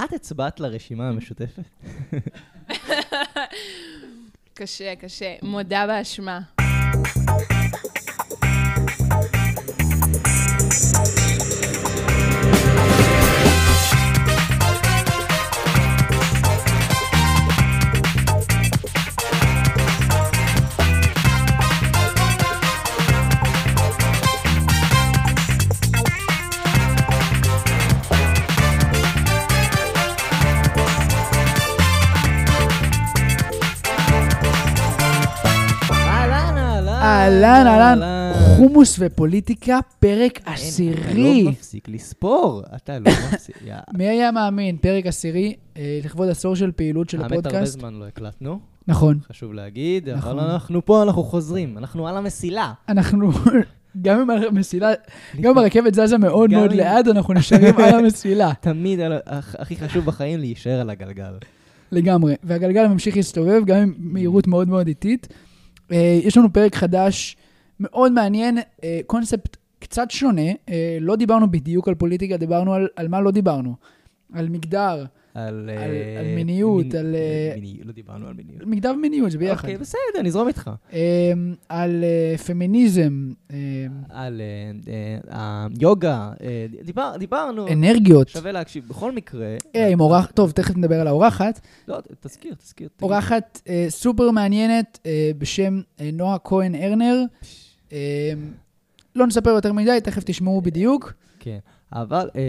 את הצבעת לרשימה המשותפת? קשה, קשה. מודה באשמה. אהלן. אהלן. חומוס ופוליטיקה, פרק עשירי. אתה לא מפסיק לספור. אתה לא מפסיק. מי היה מאמין? פרק עשירי, אה, לכבוד עשור של פעילות של האמת, הרבה הפודקאסט. זמן לא הקלטנו, נכון. חשוב להגיד, נכון. אבל אנחנו פה, אנחנו חוזרים, אנחנו על המסילה. אנחנו, גם אם המסילה, גם אם הרכבת זזה מאוד מאוד לאט, אנחנו נשארים על המסילה. תמיד הכי חשוב בחיים להישאר על הגלגל. לגמרי. והגלגל ממשיך להסתובב, גם עם מהירות מאוד מאוד איטית. אה, יש לנו פרק חדש, מאוד מעניין, אה, קונספט קצת שונה. אה, לא דיברנו בדיוק על פוליטיקה, דיברנו על, על מה לא דיברנו. על מגדר, על... על- אה, על מיניות, מיני- על, אה, לא דיברנו על מיניות. מגדר ומיניות, זה ביחד. אוקיי, בסדר, נזרום איתך. אה, על אה, פמיניזם, אה, על היוגה, דיבר- דיברנו. אנרגיות. שווה להקשיב. בכל מקרה... עם אורחת, טוב, תכף נדבר על האורחת. לא, תזכיר, תזכיר. אורחת סופר מעניינת בשם נועה כהן ארנר. אה, לא נספר יותר מדי, תכף תשמעו בדיוק. כן, אבל אה,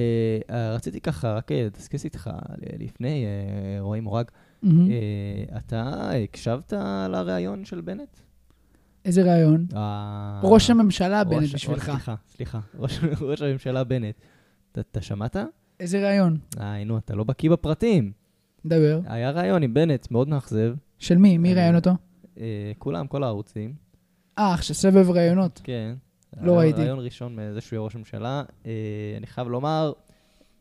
אה, רציתי ככה, רק אה, לדסקס איתך ל- לפני, אה, רועי מורג, מהמם. אה, אתה הקשבת לריאיון של בנט? איזה רעיון. ה- ראש הממשלה ראש- בנט בשבילך. סליחה, סליחה, ראש ראש הממשלה בנט. אתה- שמעת? איזה רעיון? אה, נו, אתה לא בקיא בפרטים. דבר. היה ריאיון עם בנט, מאוד מאכזב. של מי? מי אה, ראיין אותו? אה, כולם, כל הערוצים. אה, עכשיו סבב ראיונות. כן. לא היה ראיתי. ראיון ראשון מזה שהוא יהיה ראש ממשלה. אה, אני חייב לומר,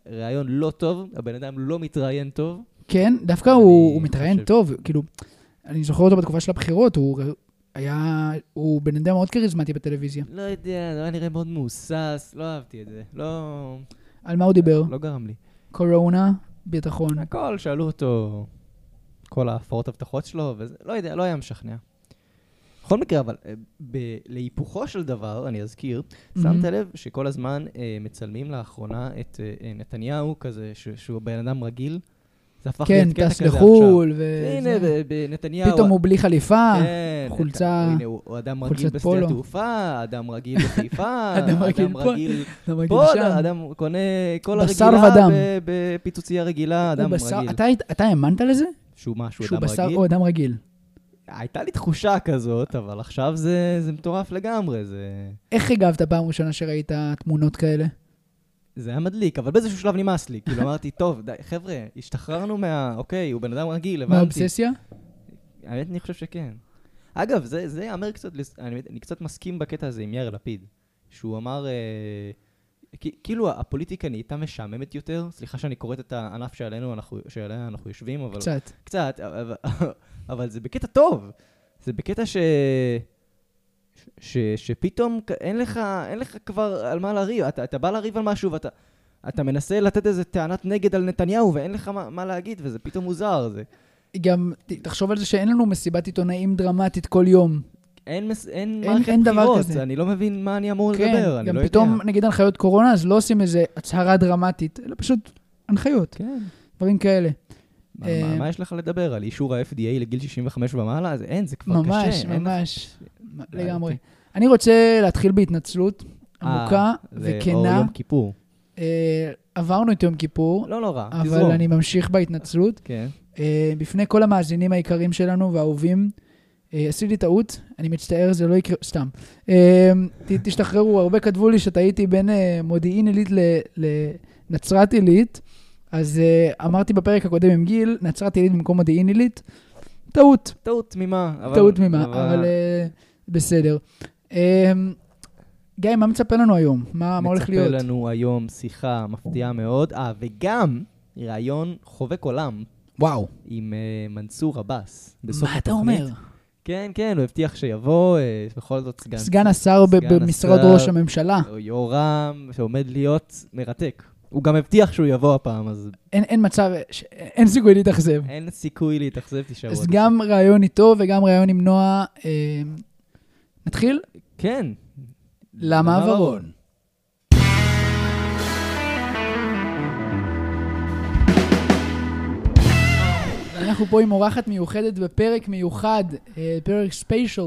ראיון לא טוב, הבן אדם לא מתראיין טוב. כן, דווקא הוא הוא מתראיין חושב- טוב, כאילו, אני זוכר אותו בתקופה של הבחירות, הוא היה, הוא בן אדם מאוד כריזמטי בטלוויזיה. לא יודע, זה היה נראה מאוד מהוסס, לא אהבתי את זה. לא, על מה הוא דיבר? לא גרם לי. קורונה, ביטחון. הכל, שאלו אותו, כל ההפרות הבטחות שלו, וזה, לא יודע, לא היה משכנע. בכל מקרה, אבל אה, ב- להיפוכו של דבר, אני אזכיר, שמת מהמם. לב שכל הזמן אה, מצלמים לאחרונה את אה, אה, נתניהו כזה, ש- שהוא בן אדם רגיל? זה הפך כן, להיות קטע טס כזה עכשיו. לחו"ל, הנה, וזה. ב- בנתניהו... פתאום הוא בלי חליפה. כן, חולצה- הנה, הוא אדם רגיל בשדה. התעופה, אדם רגיל בחיפה, אדם רגיל אדם פה. אדם קונה כל בשר הרגילה בפיצוצייה רגילה, אדם בשר- רגיל. אתה האמנת לזה? שהוא מה, שהוא שהוא אדם בשר רגיל? או אדם רגיל. הייתה לי תחושה כזאת, אבל עכשיו זה זה מטורף לגמרי, זה... איך הגבת פעם ראשונה שראית תמונות כאלה? זה היה מדליק, אבל באיזשהו שלב נמאס לי. כאילו אמרתי, טוב, די, חבר'ה, השתחררנו מה... אוקיי, הוא בן אדם רגיל, הבנתי. מהאובססיה? האמת, אני חושב שכן. אגב, זה, זה יאמר קצת, אני, אני קצת מסכים בקטע הזה עם יאיר לפיד, שהוא אמר, אה, כאילו הפוליטיקה נהייתה משעממת יותר, סליחה שאני קוראת את הענף שעלינו, אנחנו, שעליה אנחנו יושבים, אבל... קצת. קצת, אבל, אבל זה בקטע טוב. זה בקטע ש... ש, שפתאום אין לך, אין לך כבר על מה לריב, אתה, אתה בא לריב על משהו ואתה אתה מנסה לתת איזה טענת נגד על נתניהו ואין לך מה, מה להגיד וזה פתאום מוזר, זה... גם, תחשוב על זה שאין לנו מסיבת עיתונאים דרמטית כל יום. אין, מס... אין, אין- מערכת אין דבר בחירות, כזה. אני לא מבין מה אני אמור כן, לדבר, אני גם לא פתאום, יודע. נגיד הנחיות קורונה, אז לא עושים איזה הצהרה דרמטית, אלא פשוט הנחיות, כן. דברים כאלה. מה, אה, מה, מה יש לך לדבר? על אישור ה-FDA לגיל 65 ומעלה? זה אין, זה כבר ממש, קשה. לך- ממש, בעייתי. לגמרי. אני רוצה להתחיל בהתנצלות אה, עמוקה זה וכנה. יום כיפור. אה, עברנו את יום כיפור, לא נורא, אבל תזרום. אני ממשיך בהתנצלות. כן. אה, בפני כל המאזינים היקרים שלנו והאהובים, אה, עשיתי טעות, אני מצטער, זה לא יקרה, סתם. אה, תשתחררו, הרבה כתבו לי שטעיתי בין אה, מודיעין עילית לנצרת עילית, אז אה, אמרתי בפרק הקודם עם גיל, נצרת עילית במקום מודיעין עילית, טעות, טעות תמימה. טעות תמימה, אבל אה, בסדר. אה, גיא, מה מצפה לנו היום? מה הולך להיות? מצפה לנו היום שיחה מפתיעה מאוד. אה, וגם ראיון חובק עולם וואו, עם אה, מנסור עבאס. מה אתה. אומר? כן, כן, הוא הבטיח שיבוא, אה, בכל זאת סגן... סגן השר במשרד ראש הממשלה. יורם, שעומד להיות מרתק. הוא גם הבטיח שהוא יבוא הפעם, אז אין, אין מצב, ש... אין סיכוי להתאכזב. אין סיכוי להתאכזב, תישארו. אז גם ראיון איתו וגם ראיון עם נועה. אה, נתחיל? כן. למעברון. אנחנו פה עם אורחת מיוחדת בפרק מיוחד, אה, פרק ספיישל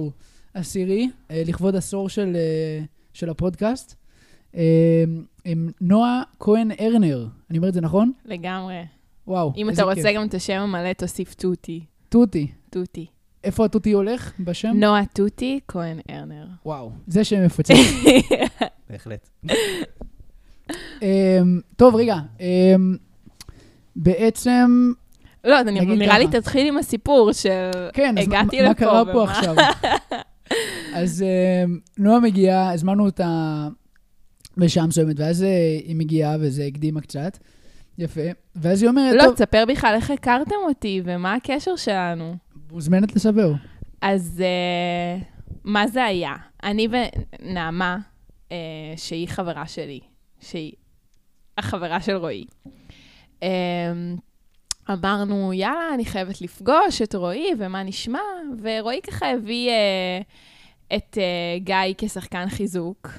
עשירי, אה, לכבוד עשור של, אה, של הפודקאסט, עם נועה כהן ארנר. אני אומר את זה נכון? לגמרי. וואו, אם אתה רוצה כיף. גם את השם המלא, תוסיף תותי. תותי. תותי. איפה התותי הולך בשם? נועה תותי, כהן ארנר. וואו, זה שם מפוצץ. בהחלט. אמ, טוב, רגע. אמ, בעצם, לא, אני נגיד נראה לי. תתחיל עם הסיפור של כן, אז מה- הגעתי מה לפה. קרה פה עכשיו? אז אמ, נועה מגיעה, הזמנו אותה בשעה מסוימת, ואז אה, היא מגיעה, וזה הקדימה קצת. יפה. ואז היא אומרת, לא, טוב, תספר בכלל איך הכרתם אותי ומה הקשר שלנו. מוזמנת לספר. אז uh, מה זה היה? אני ונעמה, uh, שהיא חברה שלי, שהיא החברה של רועי, um, אמרנו, יאללה, אני חייבת לפגוש את רועי, ומה נשמע? ורועי ככה הביא uh, את uh, גיא כשחקן חיזוק.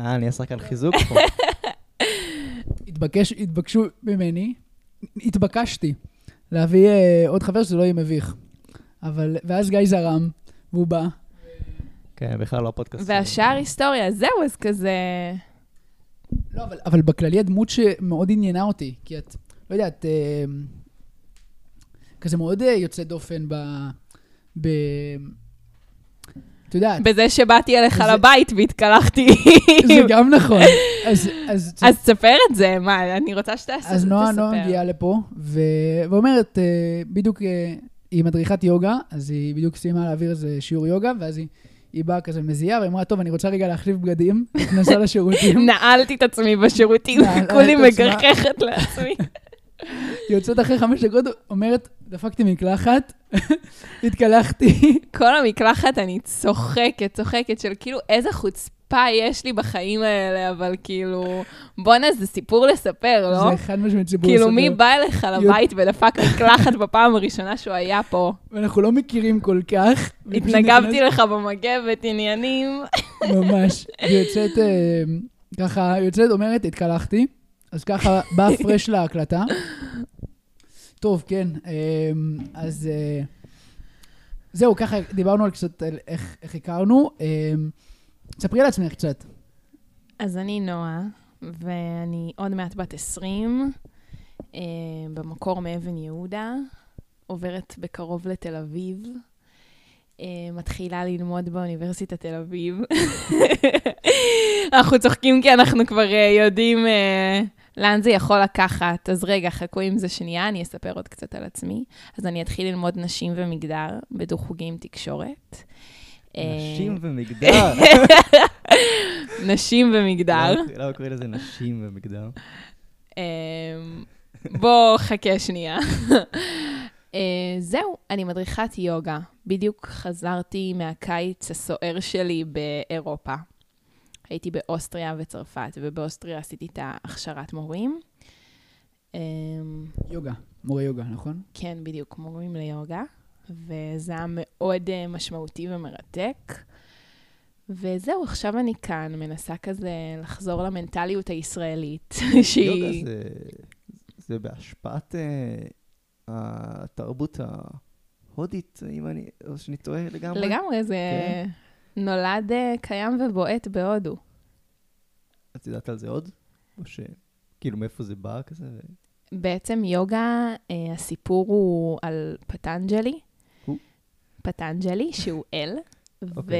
אה, אני השחקן חיזוק פה. התבקש, התבקשו ממני, התבקשתי להביא אה, עוד חבר שזה לא יהיה מביך. אבל, ואז גיא זרם, והוא בא. כן, בכלל לא הפודקאסט. והשאר היסטוריה, זהו, אז כזה... לא, אבל, אבל בכללי הדמות שמאוד עניינה אותי, כי את, לא יודעת, אה, כזה מאוד אה, יוצא דופן ב... ב... את יודעת, בזה שבאתי אליך זה- לבית והתקלחתי. זה גם נכון. אז, אז, אז תספר את זה, מה, אני רוצה שתעשה, אז נועה. נועה מגיעה לפה, ו... ואומרת, אה, בדיוק, אה, היא מדריכת יוגה, אז היא בדיוק סיימה להעביר איזה שיעור יוגה, ואז היא, היא באה כזה מזיעה, והיא אמרה, טוב, אני רוצה רגע להחליף בגדים, נכנסה לשירותים, נעלתי את עצמי בשירותים, כולי את. מגחכת לעצמי. היא יוצאת אחרי חמש דקות, אומרת, דפקתי מקלחת, התקלחתי, כל המקלחת אני צוחקת, צוחקת של כאילו איזה חוצפה יש לי בחיים האלה, אבל כאילו, בואנה, זה סיפור לספר, לא? זה חד משמעית סיפור כאילו, לספר. מי בא אליך לבית ודפק מקלחת בפעם הראשונה שהוא היה פה? ואנחנו לא מכירים כל כך. התנגבתי לך במגבת, עניינים. ממש. היא יוצאת, אה, ככה, יוצאת, אומרת, התקלחתי, אז ככה באה פרש להקלטה. טוב, כן, אה, אז אה, זהו, ככה דיברנו על קצת על איך איך הכרנו. אה, ספרי על עצמך קצת. אז אני נועה, ואני עוד מעט בת 20, אה, במקור מאבן יהודה, עוברת בקרוב לתל אביב, מתחילה ללמוד באוניברסיטת תל אביב. אנחנו צוחקים כי אנחנו כבר אה, יודעים אה, לאן זה יכול לקחת. אז רגע, חכו עם זה שנייה, אני אספר עוד קצת על עצמי. אז אני אתחיל ללמוד נשים ומגדר בדו-חוגים תקשורת. אה, נשים ומגדר. נשים ומגדר. למה- למה קוראים לזה נשים ומגדר? אמ, בוא, חכה שנייה. אה, זהו, אני מדריכת יוגה. בדיוק חזרתי מהקיץ הסוער שלי באירופה. הייתי באוסטריה וצרפת, ובאוסטריה עשיתי את ההכשרת מורים. אמ, יוגה, מורה יוגה, נכון? כן, בדיוק, מורים ליוגה, וזה היה מאוד אה, משמעותי ומרתק. וזהו, עכשיו אני כאן, מנסה כזה לחזור למנטליות הישראלית, שהיא... יוגה זה- זה בהשפעת אה, התרבות ההודית, אם אני, או שאני טועה לגמרי. לגמרי, זה כן. נולד אה, קיים ובועט בהודו. את יודעת על זה עוד? או ש... כאילו, מאיפה זה בא כזה? בעצם יוגה, אה, הסיפור הוא על פטנג'לי. הוא? פטנג'לי, שהוא אל. אוקיי.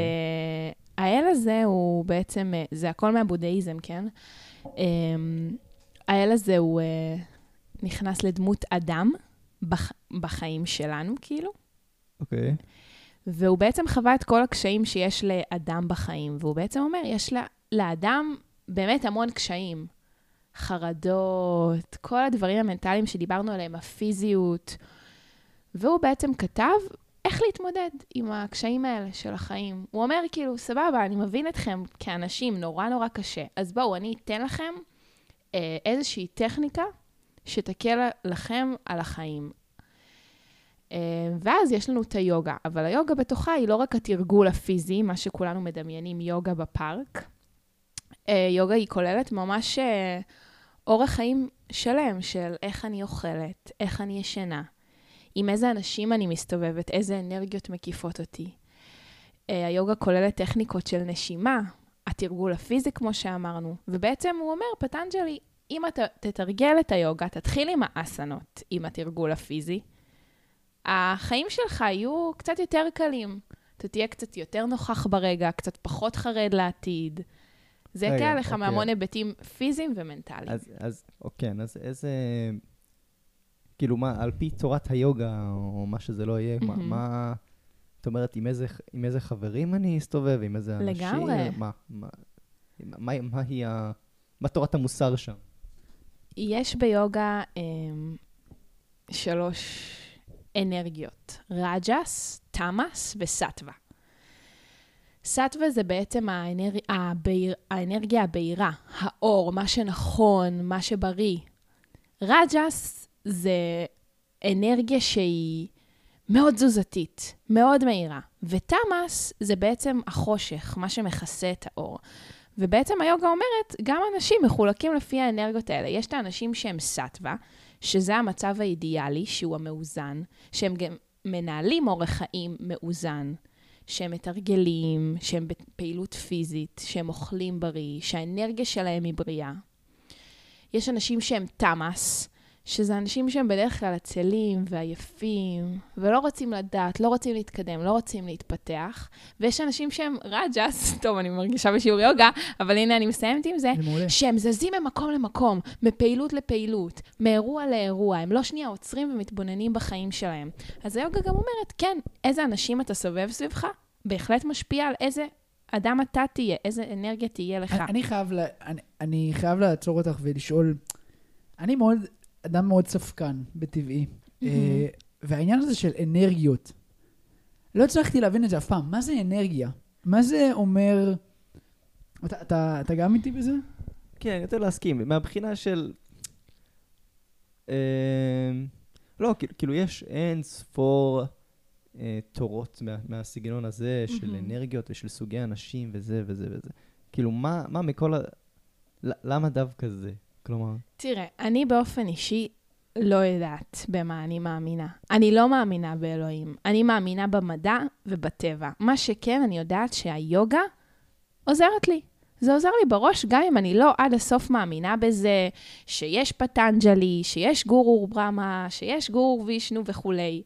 והאל הזה הוא בעצם, אה, זה הכל מהבודהיזם, כן? אמ, האל הזה הוא אה, נכנס לדמות אדם בח, בחיים שלנו, כאילו. אוקיי. והוא בעצם חווה את כל הקשיים שיש לאדם בחיים, והוא בעצם אומר, יש לה, לאדם באמת המון קשיים. חרדות, כל הדברים המנטליים שדיברנו עליהם, הפיזיות. והוא בעצם כתב איך להתמודד עם הקשיים האלה של החיים. הוא אומר, כאילו, סבבה, אני מבין אתכם כאנשים, נורא נורא קשה, אז בואו, אני אתן לכם אה, איזושהי טכניקה שתקל לכם על החיים. אה, ואז יש לנו את היוגה, אבל היוגה בתוכה היא לא רק התרגול הפיזי, מה שכולנו מדמיינים יוגה בפארק. אה, יוגה היא כוללת ממש אה, אורח חיים שלם של איך אני אוכלת, איך אני ישנה, עם איזה אנשים אני מסתובבת, איזה אנרגיות מקיפות אותי. היוגה כוללת טכניקות של נשימה, התרגול הפיזי, כמו שאמרנו, ובעצם הוא אומר, פטנג'לי, אם אתה תתרגל את היוגה, תתחיל עם האסנות, עם התרגול הפיזי, החיים שלך יהיו קצת יותר קלים. אתה תהיה קצת יותר נוכח ברגע, קצת פחות חרד לעתיד. זה יקל עליך אוקיי. מהמון היבטים פיזיים ומנטליים. אז, אז, אוקיי, אז איזה... כאילו, מה, על פי תורת היוגה, או מה שזה לא יהיה, מה, מהמם. מה... את אומרת, עם איזה, עם איזה חברים אני אסתובב, עם איזה אנשים? לגמרי. מה, מה, מה, מה היא ה... מה תורת המוסר שם? יש ביוגה אמ, שלוש אנרגיות, רג'ס, תמאס וסטווה. סטווה זה בעצם האנר... הבהיר... האנרגיה הבהירה, האור, מה שנכון, מה שבריא. רג'ס זה אנרגיה שהיא מאוד תזוזתית, מאוד מהירה. ותמאס זה בעצם החושך, מה שמכסה את האור. ובעצם היוגה אומרת, גם אנשים מחולקים לפי האנרגיות האלה. יש את האנשים שהם סטווה, שזה המצב האידיאלי, שהוא המאוזן, שהם גם מנהלים אורח חיים מאוזן, שהם מתרגלים, שהם בפעילות פיזית, שהם אוכלים בריא, שהאנרגיה שלהם היא בריאה. יש אנשים שהם תמאס, שזה אנשים שהם בדרך כלל עצלים ועייפים, ולא רוצים לדעת, לא רוצים להתקדם, לא רוצים להתפתח. ויש אנשים שהם רג'ס, טוב, אני מרגישה בשיעור יוגה, אבל הנה, אני מסיימת עם זה. שהם זזים ממקום למקום, מפעילות לפעילות, מאירוע לאירוע, הם לא שנייה עוצרים ומתבוננים בחיים שלהם. אז היוגה גם אומרת, כן, איזה אנשים אתה סובב סביבך, בהחלט משפיע על איזה אדם אתה תהיה, איזה אנרגיה תהיה לך. אני, אני, חייב לה, אני, אני חייב לעצור אותך ולשאול, אני מאוד, אדם מאוד ספקן בטבעי. אה, והעניין הזה של אנרגיות, לא הצלחתי להבין את זה אף פעם. מה זה אנרגיה? מה זה אומר... אתה, אתה, אתה גם איתי בזה? כן, אני רוצה להסכים. מהבחינה של... אה, לא, כאילו- כאילו יש אין ספור אה, תורות מה, מהסגנון הזה של. אנרגיות ושל סוגי אנשים וזה וזה וזה. כאילו, מה, מה מכל ה... למה דווקא זה? כלומר, תראה, אני באופן אישי לא יודעת במה אני מאמינה. אני לא מאמינה באלוהים. אני מאמינה במדע ובטבע. מה שכן, אני יודעת שהיוגה עוזרת לי. זה עוזר לי בראש, גם אם אני לא עד הסוף מאמינה בזה, שיש פטנג'לי, שיש גורו ברמה, שיש גורו וישנו וכולי.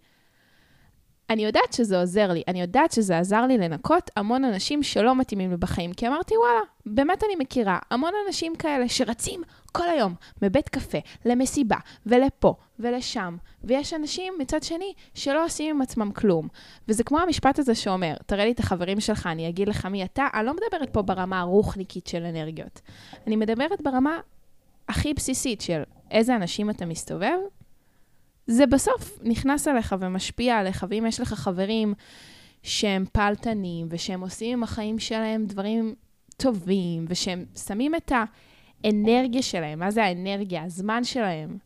אני יודעת שזה עוזר לי, אני יודעת שזה עזר לי לנקות המון אנשים שלא מתאימים לי בחיים, כי אמרתי, וואלה, באמת אני מכירה המון אנשים כאלה שרצים כל היום מבית קפה למסיבה ולפה ולשם, ויש אנשים מצד שני שלא עושים עם עצמם כלום. וזה כמו המשפט הזה שאומר, תראה לי את החברים שלך, אני אגיד לך מי אתה. אני לא מדברת פה ברמה הרוחניקית של אנרגיות. אני מדברת ברמה הכי בסיסית של איזה אנשים אתה מסתובב, זה בסוף נכנס אליך ומשפיע עליך, ואם יש לך חברים שהם פעלתנים, ושהם עושים עם החיים שלהם דברים טובים, ושהם שמים את האנרגיה שלהם, מה זה האנרגיה? הזמן שלהם,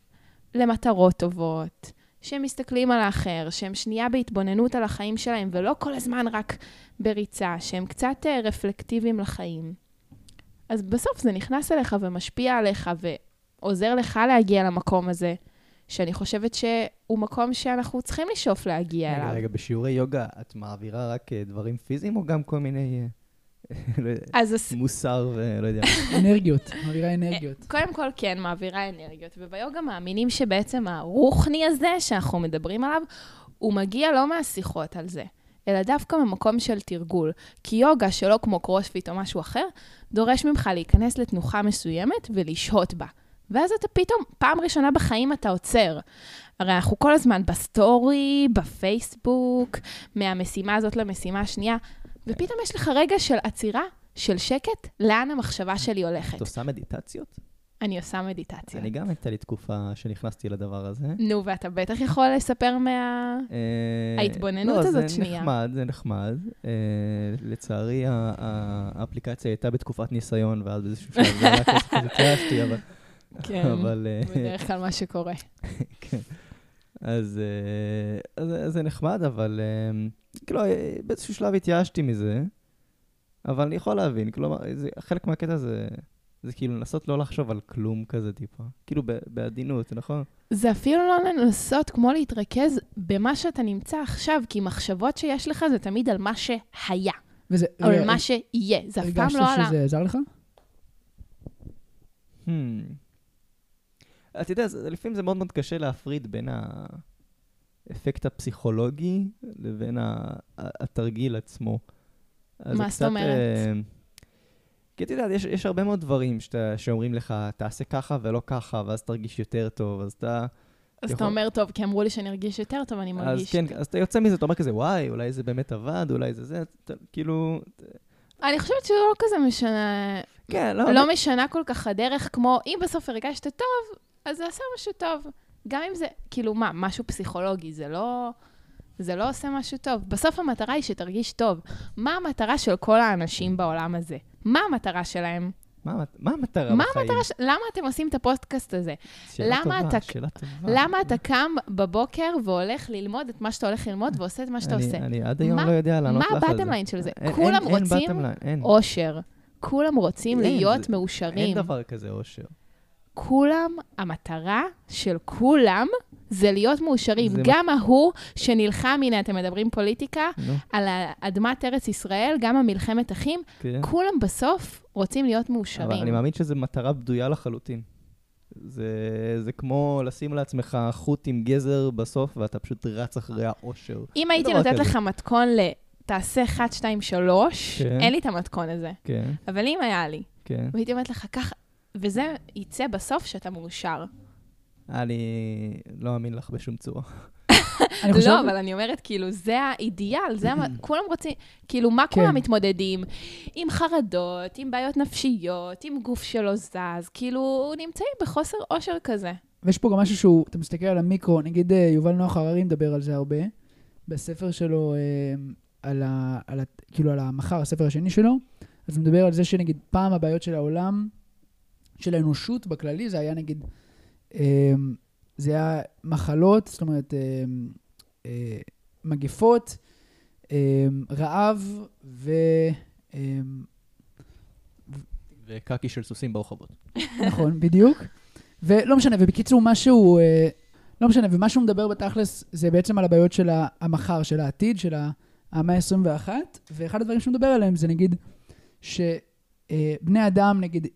למטרות טובות, שהם מסתכלים על האחר, שהם שנייה בהתבוננות על החיים שלהם, ולא כל הזמן רק בריצה, שהם קצת אה, רפלקטיביים לחיים. אז בסוף זה נכנס אליך ומשפיע עליך, ועוזר לך להגיע למקום הזה. שאני חושבת שהוא מקום שאנחנו צריכים לשאוף להגיע רגע, אליו. רגע, בשיעורי יוגה את מעבירה רק אה, דברים פיזיים, או גם כל מיני... אה, לא יודע, אז מוסר ולא יודע. אנרגיות, מעבירה אנרגיות. קודם כל, כן, מעבירה אנרגיות, וביוגה מאמינים שבעצם הרוחני הזה שאנחנו מדברים עליו, הוא מגיע לא מהשיחות על זה, אלא דווקא ממקום של תרגול. כי יוגה, שלא כמו קרוספיט או משהו אחר, דורש ממך להיכנס לתנוחה מסוימת ולשהות בה. ואז אתה פתאום, פעם ראשונה בחיים אתה עוצר. הרי אנחנו כל הזמן בסטורי, בפייסבוק, מהמשימה הזאת למשימה השנייה, ופתאום יש לך רגע של עצירה, של שקט, לאן המחשבה שלי הולכת. את עושה מדיטציות? אני עושה מדיטציה. אני גם הייתה לי תקופה שנכנסתי לדבר הזה. נו, ואתה בטח יכול לספר מה... אה, ההתבוננות לא, הזאת זה שנייה. נחמד, זה נחמד. אה, לצערי, האפליקציה הייתה בתקופת ניסיון, ואז באיזשהו שלב זה היה שהתייאשתי, אבל כן, אבל... אה, בדרך כלל מה שקורה. כן. אז, אה, אז, אז זה נחמד, אבל אה, כאילו, באיזשהו שלב התייאשתי מזה, אבל אני יכול להבין, כלומר, זה, חלק מהקטע זה, זה כאילו לנסות לא לחשוב על כלום כזה טיפה. כאילו ב- בעדינות, נכון? זה אפילו לא לנסות כמו להתרכז במה שאתה נמצא עכשיו, כי מחשבות שיש לך זה תמיד על מה שהיה, וזה, או על מה שיהיה. זה אף פעם הרגשת לא על ה... שזה עזר לך? Hmm. אתה יודע, לפעמים זה מאוד מאוד קשה להפריד בין האפקט הפסיכולוגי לבין התרגיל עצמו. אז מה זאת קצת, אומרת? אה, כי את יודעת, יש, יש הרבה מאוד דברים שאתה, שאומרים לך, תעשה ככה ולא ככה, ואז תרגיש יותר טוב, אז אתה... אז אתה יכול- אומר, טוב, כי אמרו לי שאני ארגיש יותר טוב, אני אז מרגיש... כן, אז אתה יוצא מזה, אתה אומר כזה, וואי, אולי זה באמת עבד, אולי זה זה, אתה, כאילו... אני חושבת שזה לא כזה משנה, כן, לא... לא משנה כל כך הדרך, כמו אם בסוף הרגשת טוב, אז זה עשה משהו טוב. גם אם זה, כאילו, מה, משהו פסיכולוגי, זה לא... זה לא עושה משהו טוב. בסוף המטרה היא שתרגיש טוב. מה המטרה של כל האנשים בעולם הזה? מה המטרה שלהם? מה, מה המטרה מה בחיים? המטרה ש... למה אתם עושים את הפודקאסט הזה? שאלה למה טובה, אתה- שאלה טובה. למה אתה קם בבוקר והולך ללמוד את מה שאתה הולך ללמוד ועושה את מה שאתה אני- עושה? אני עד היום מה- לא יודע לענות מה לך על זה. הבטם ליין של זה? אין- כולם אין- אין רוצים line, אין. אושר. כולם רוצים אין, להיות זה- מאושרים. אין דבר כזה אושר. כולם, המטרה של כולם זה להיות מאושרים. זה גם ההוא שנלחם, הנה, אתם מדברים פוליטיקה, נו, על אדמת ארץ ישראל, גם המלחמת אחים, כן. כולם בסוף רוצים להיות אבל מאושרים. אני מאמין שזו מטרה בדויה לחלוטין. זה, זה כמו לשים לעצמך חוט עם גזר בסוף, ואתה פשוט רץ אחרי האושר. אם הייתי נותנת. לך מתכון ל... תעשה 1, 2, 3, כן. אין לי את המתכון הזה. כן, אבל אם היה לי, כן. והייתי אומרת לך ככה, וזה יצא בסוף שאתה מאושר. אני לא מאמין לך בשום צורה. חושב... לא, אבל אני אומרת, כאילו, זה האידיאל, זה המ... כולם רוצים, כאילו, מה כן. כולם מתמודדים? עם חרדות, עם בעיות נפשיות, עם גוף שלא זז, כאילו, נמצאים בחוסר אושר כזה. ויש פה גם משהו שהוא, אתה מסתכל על המיקרו, נגיד אה, יובל נוח הררי מדבר על זה הרבה, בספר שלו, אה, על ה, על ה, כאילו על המחר, הספר השני שלו, אז הוא מדבר על זה שנגיד פעם הבעיות של העולם, של האנושות בכללי, זה היה נגיד, אה, זה היה מחלות, זאת אומרת, אה, אה, מגפות, רעב ו... וקקי של סוסים ברחובות. נכון, בדיוק. ולא משנה, ובקיצור, משהו, אה, לא משנה, ומה שהוא מדבר בתכלס זה בעצם על הבעיות של המחר, של העתיד, של המאה ה-21, ואחד הדברים שהוא מדבר עליהם זה נגיד שבני אדם, נגיד,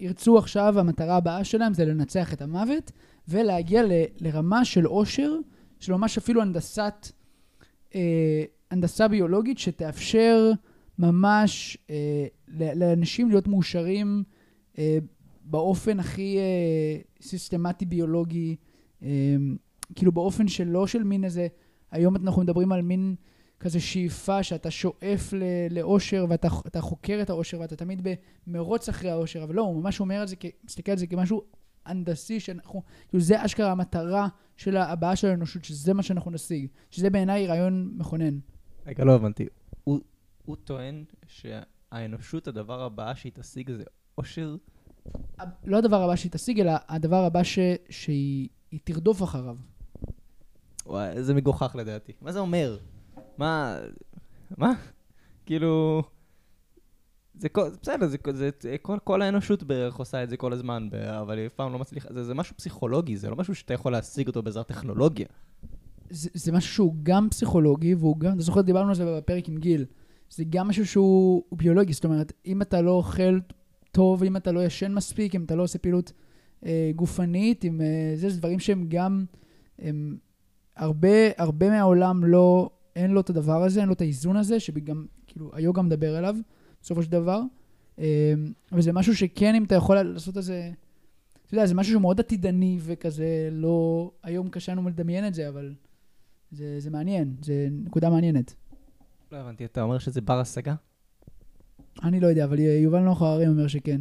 ירצו עכשיו, המטרה הבאה שלהם זה לנצח את המוות, ולהגיע ל- לרמה של עושר, של ממש אפילו הנדסת, אה, הנדסה ביולוגית שתאפשר ממש אה, לאנשים להיות מאושרים אה, באופן הכי אה, סיסטמטי ביולוגי, אה, כאילו באופן שלא של מין איזה, היום אנחנו מדברים על מין כזה שאיפה שאתה שואף ל- לאושר ואתה אתה חוקר את האושר ואתה תמיד במרוץ אחרי האושר, אבל לא, הוא ממש אומר את זה, מסתכל על זה כמשהו הנדסי, שאנחנו, כאילו זה אשכרה המטרה של הבאה של האנושות, שזה מה שאנחנו נשיג, שזה בעיניי רעיון מכונן. רגע, לא הבנתי. הוא, הוא טוען שהאנושות, הדבר הבא שהיא תשיג זה אושר? לא הדבר הבא שהיא תשיג, אלא הדבר הבא ש, שהיא היא תרדוף אחריו. וואי, זה מגוחך לדעתי. מה זה אומר? מה... מה? כאילו... זה כל... בסדר, זה, זה, זה כל, כל האנושות בערך עושה את זה כל הזמן, אבל היא אף פעם לא מצליחה... זה, זה משהו פסיכולוגי, זה לא משהו שאתה יכול להשיג אותו בעזרת טכנולוגיה. זה, זה משהו שהוא גם פסיכולוגי, והוא גם, אתה זוכר, דיברנו על זה בפרק עם גיל. זה גם משהו שהוא הוא ביולוגי, זאת אומרת, אם אתה לא אוכל טוב, אם אתה לא ישן מספיק, אם אתה לא עושה פעילות אה, גופנית, אם, אה, זה, זה דברים שהם גם, הם, הרבה, הרבה מהעולם לא, אין לו את הדבר הזה, אין לו את האיזון הזה, שגם, כאילו, היוגה מדבר עליו, בסופו של דבר. אה, אבל זה משהו שכן, אם אתה יכול לעשות את זה, אתה יודע, זה משהו שהוא מאוד עתידני וכזה, לא... היום קשה לנו לדמיין את זה, אבל זה, זה מעניין, זה נקודה מעניינת. לא הבנתי, אתה אומר שזה בר השגה? אני לא יודע, אבל יובל נוח הררי אומר שכן.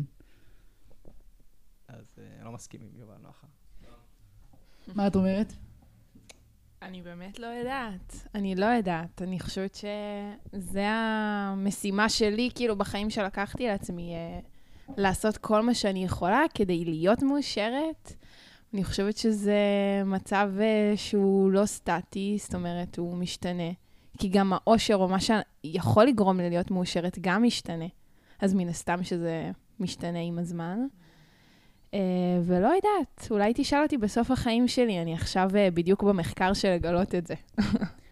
אז אה, אני לא מסכים עם יובל נוחה. מה את אומרת? אני באמת לא יודעת. אני לא יודעת. אני חושבת שזה המשימה שלי, כאילו, בחיים שלקחתי לעצמי, אה, לעשות כל מה שאני יכולה כדי להיות מאושרת. אני חושבת שזה מצב אה, שהוא לא סטטי, זאת אומרת, הוא משתנה. כי גם האושר או מה שיכול לגרום לי להיות מאושרת גם משתנה. אז מן הסתם שזה משתנה עם הזמן. Uh, ולא יודעת, אולי תשאל אותי בסוף החיים שלי, אני עכשיו uh, בדיוק במחקר של לגלות את זה.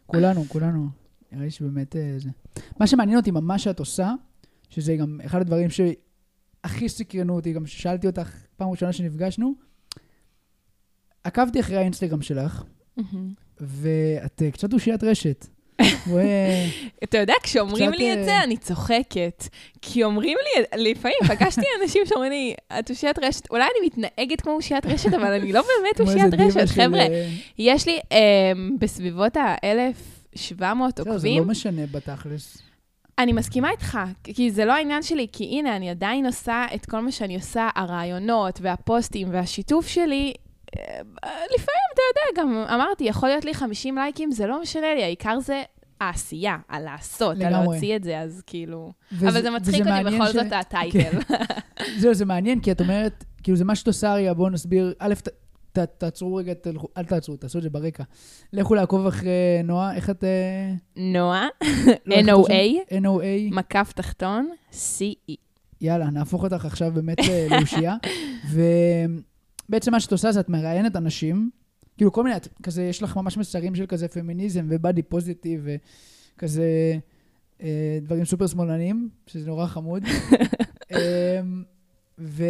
כולנו, כולנו. נראה לי שבאמת uh, זה. מה שמעניין אותי ממש שאת עושה, שזה גם אחד הדברים שהכי סקרנו אותי, גם ששאלתי אותך פעם ראשונה שנפגשנו, עקבתי אחרי האינסטגרם שלך, ואת קצת אושיית רשת. אתה יודע, כשאומרים לי את זה, אני צוחקת. כי אומרים לי, לפעמים פגשתי אנשים שאומרים לי, את אושיית רשת, אולי אני מתנהגת כמו אושיית רשת, אבל אני לא באמת אושיית רשת. חבר'ה, יש לי בסביבות ה-1,700 עוקבים. זה לא משנה בתכלס. אני מסכימה איתך, כי זה לא העניין שלי, כי הנה, אני עדיין עושה את כל מה שאני עושה, הרעיונות והפוסטים והשיתוף שלי, לפעמים, אתה יודע, גם אמרתי, יכול להיות לי 50 לייקים, זה לא משנה לי, העיקר זה העשייה, הלעשות, על להוציא את זה, אז כאילו... וזה, אבל זה מצחיק אותי בכל ש... זאת הטייטל. כן. זהו, זה מעניין, כי את אומרת, כאילו, זה מה שאת עושה, אריה, בואו נסביר. א', ת, תעצרו רגע, תלכו, אל תעצרו, תעשו את זה ברקע. לכו לעקוב אחרי נועה, איך את... אה, נועה, N-O-A, N-O-A, מקף תחתון, C-E. יאללה, נהפוך אותך עכשיו באמת לאושייה. בעצם מה שאת עושה זה את מראיינת אנשים, כאילו כל מיני, את, כזה, יש לך ממש מסרים של כזה פמיניזם ובאדי פוזיטיב וכזה אה, דברים סופר שמאלניים, שזה נורא חמוד. אה, ו,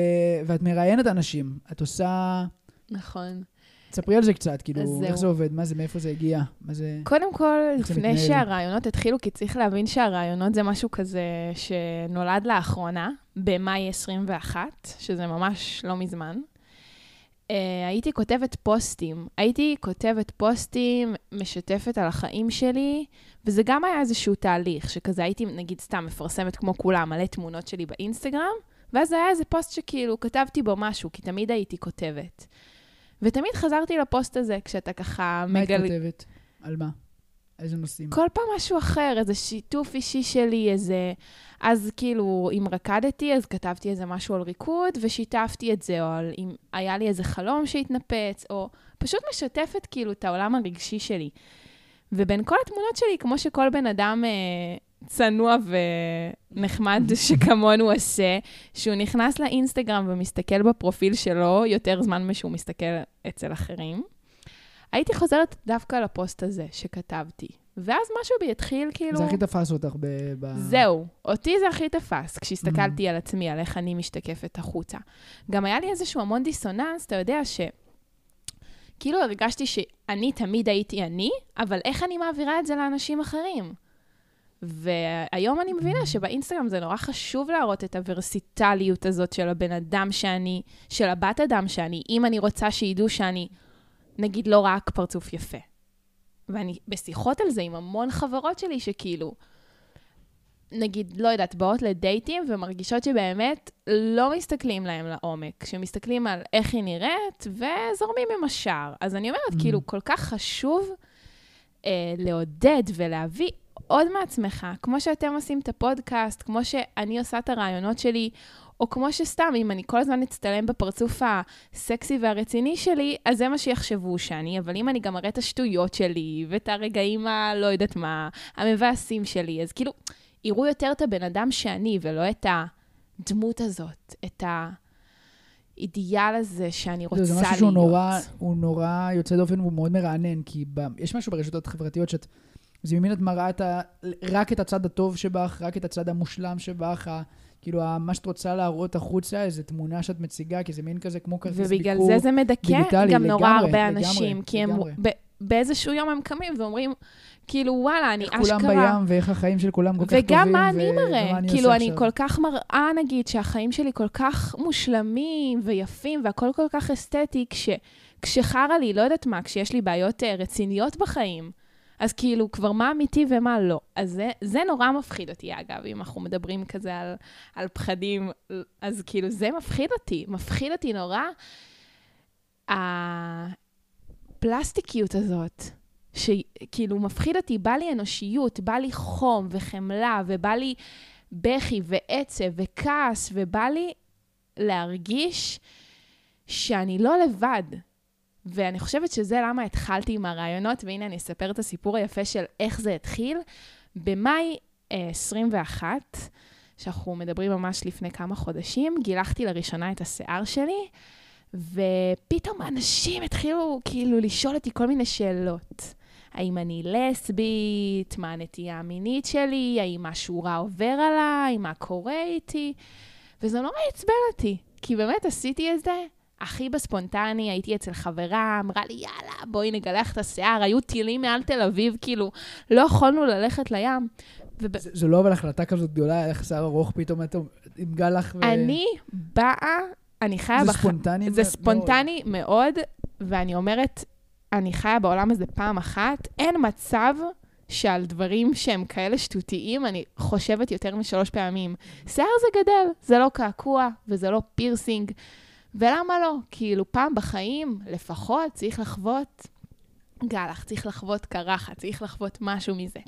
ואת מראיינת אנשים, את עושה... נכון. תספרי על זה קצת, כאילו, איך זה עובד, מה זה, מאיפה זה הגיע, מה זה... קודם כל, לפני שהרעיונות התחילו, כי צריך להבין שהרעיונות זה משהו כזה שנולד לאחרונה, במאי 21, שזה ממש לא מזמן. Uh, הייתי כותבת פוסטים. הייתי כותבת פוסטים, משתפת על החיים שלי, וזה גם היה איזשהו תהליך, שכזה הייתי, נגיד, סתם מפרסמת כמו כולם, מלא תמונות שלי באינסטגרם, ואז היה איזה פוסט שכאילו כתבתי בו משהו, כי תמיד הייתי כותבת. ותמיד חזרתי לפוסט הזה, כשאתה ככה מגל... מה היית כותבת? על מה? איזה נושאים? כל פעם משהו אחר, איזה שיתוף אישי שלי, איזה... אז כאילו, אם רקדתי, אז כתבתי איזה משהו על ריקוד, ושיתפתי את זה, או על אם היה לי איזה חלום שהתנפץ, או פשוט משתפת כאילו את העולם הרגשי שלי. ובין כל התמונות שלי, כמו שכל בן אדם אה, צנוע ונחמד שכמונו עושה, שהוא נכנס לאינסטגרם ומסתכל בפרופיל שלו יותר זמן משהוא מסתכל אצל אחרים. הייתי חוזרת דווקא לפוסט הזה שכתבתי, ואז משהו בי התחיל כאילו... זה הכי תפס אותך ב... ב... זהו, אותי זה הכי תפס, כשהסתכלתי mm. על עצמי, על איך אני משתקפת החוצה. גם היה לי איזשהו המון דיסוננס, אתה יודע ש... כאילו הרגשתי שאני תמיד הייתי אני, אבל איך אני מעבירה את זה לאנשים אחרים? והיום אני מבינה שבאינסטגרם זה נורא חשוב להראות את הוורסיטליות הזאת של הבן אדם שאני, של הבת אדם שאני, אם אני רוצה שידעו שאני נגיד לא רק פרצוף יפה. ואני בשיחות על זה עם המון חברות שלי שכאילו, נגיד, לא יודעת, באות לדייטים ומרגישות שבאמת לא מסתכלים להם לעומק, שמסתכלים על איך היא נראית וזורמים עם השאר. אז אני אומרת, mm-hmm. כאילו, כל כך חשוב אה, לעודד ולהביא עוד מעצמך, כמו שאתם עושים את הפודקאסט, כמו שאני עושה את הרעיונות שלי, או כמו שסתם, אם אני כל הזמן אצטלם בפרצוף הסקסי והרציני שלי, אז זה מה שיחשבו שאני, אבל אם אני גם אראה את השטויות שלי, ואת הרגעים הלא יודעת מה, המבאסים שלי, אז כאילו, יראו יותר את הבן אדם שאני, ולא את הדמות הזאת, את האידיאל הזה שאני רוצה להיות. זה משהו שהוא נורא, הוא נורא יוצא דופן והוא מאוד מרענן, כי ב, יש משהו ברשתות החברתיות שאת... זה ממין את מראה את ה, רק את הצד הטוב שבך, רק את הצד המושלם שבך, כאילו, מה שאת רוצה להראות החוצה, איזו תמונה שאת מציגה, כי זה מין כזה כמו כרטיס ביקור דיגיטלי. ובגלל זה זה מדכא גם נורא הרבה אנשים, כי הם באיזשהו יום הם קמים ואומרים, כאילו, וואלה, אני אשכרה... איך כולם בים, ואיך החיים של כולם כל כך טובים. וגם מה אני מראה. כאילו, אני כל כך מראה, נגיד, שהחיים שלי כל כך מושלמים ויפים, והכל כל כך אסתטי, כשחרא לי, לא יודעת מה, כשיש לי בעיות אה, רציניות בחיים. אז כאילו, כבר מה אמיתי ומה לא. אז זה, זה נורא מפחיד אותי, אגב, אם אנחנו מדברים כזה על, על פחדים, אז כאילו, זה מפחיד אותי. מפחיד אותי נורא הפלסטיקיות הזאת, שכאילו מפחיד אותי, בא לי אנושיות, בא לי חום וחמלה, ובא לי בכי ועצב וכעס, ובא לי להרגיש שאני לא לבד. ואני חושבת שזה למה התחלתי עם הרעיונות, והנה אני אספר את הסיפור היפה של איך זה התחיל. במאי אה, 21, שאנחנו מדברים ממש לפני כמה חודשים, גילחתי לראשונה את השיער שלי, ופתאום אנשים התחילו כאילו לשאול אותי כל מיני שאלות. האם אני לסבית? מה הנטייה המינית שלי? האם משהו רע עובר עליי? מה קורה איתי? וזה נורא עצבן אותי, כי באמת עשיתי את זה הכי בספונטני, הייתי אצל חברה, אמרה לי, יאללה, בואי נגלח את השיער, היו טילים מעל תל אביב, כאילו, לא יכולנו ללכת לים. וב... זה, זה לא אבל החלטה כזאת גדולה, איך שיער ארוך פתאום אתה עם גלח ו... אני באה, אני חיה... זה בח... ספונטני זה מאוד. ספונטני מאוד, ואני אומרת, אני חיה בעולם הזה פעם אחת, אין מצב שעל דברים שהם כאלה שטותיים, אני חושבת יותר משלוש פעמים. שיער זה גדל, זה לא קעקוע וזה לא פירסינג, ולמה לא? כאילו, פעם בחיים, לפחות, צריך לחוות גלח, צריך לחוות קרחת, צריך לחוות משהו מזה.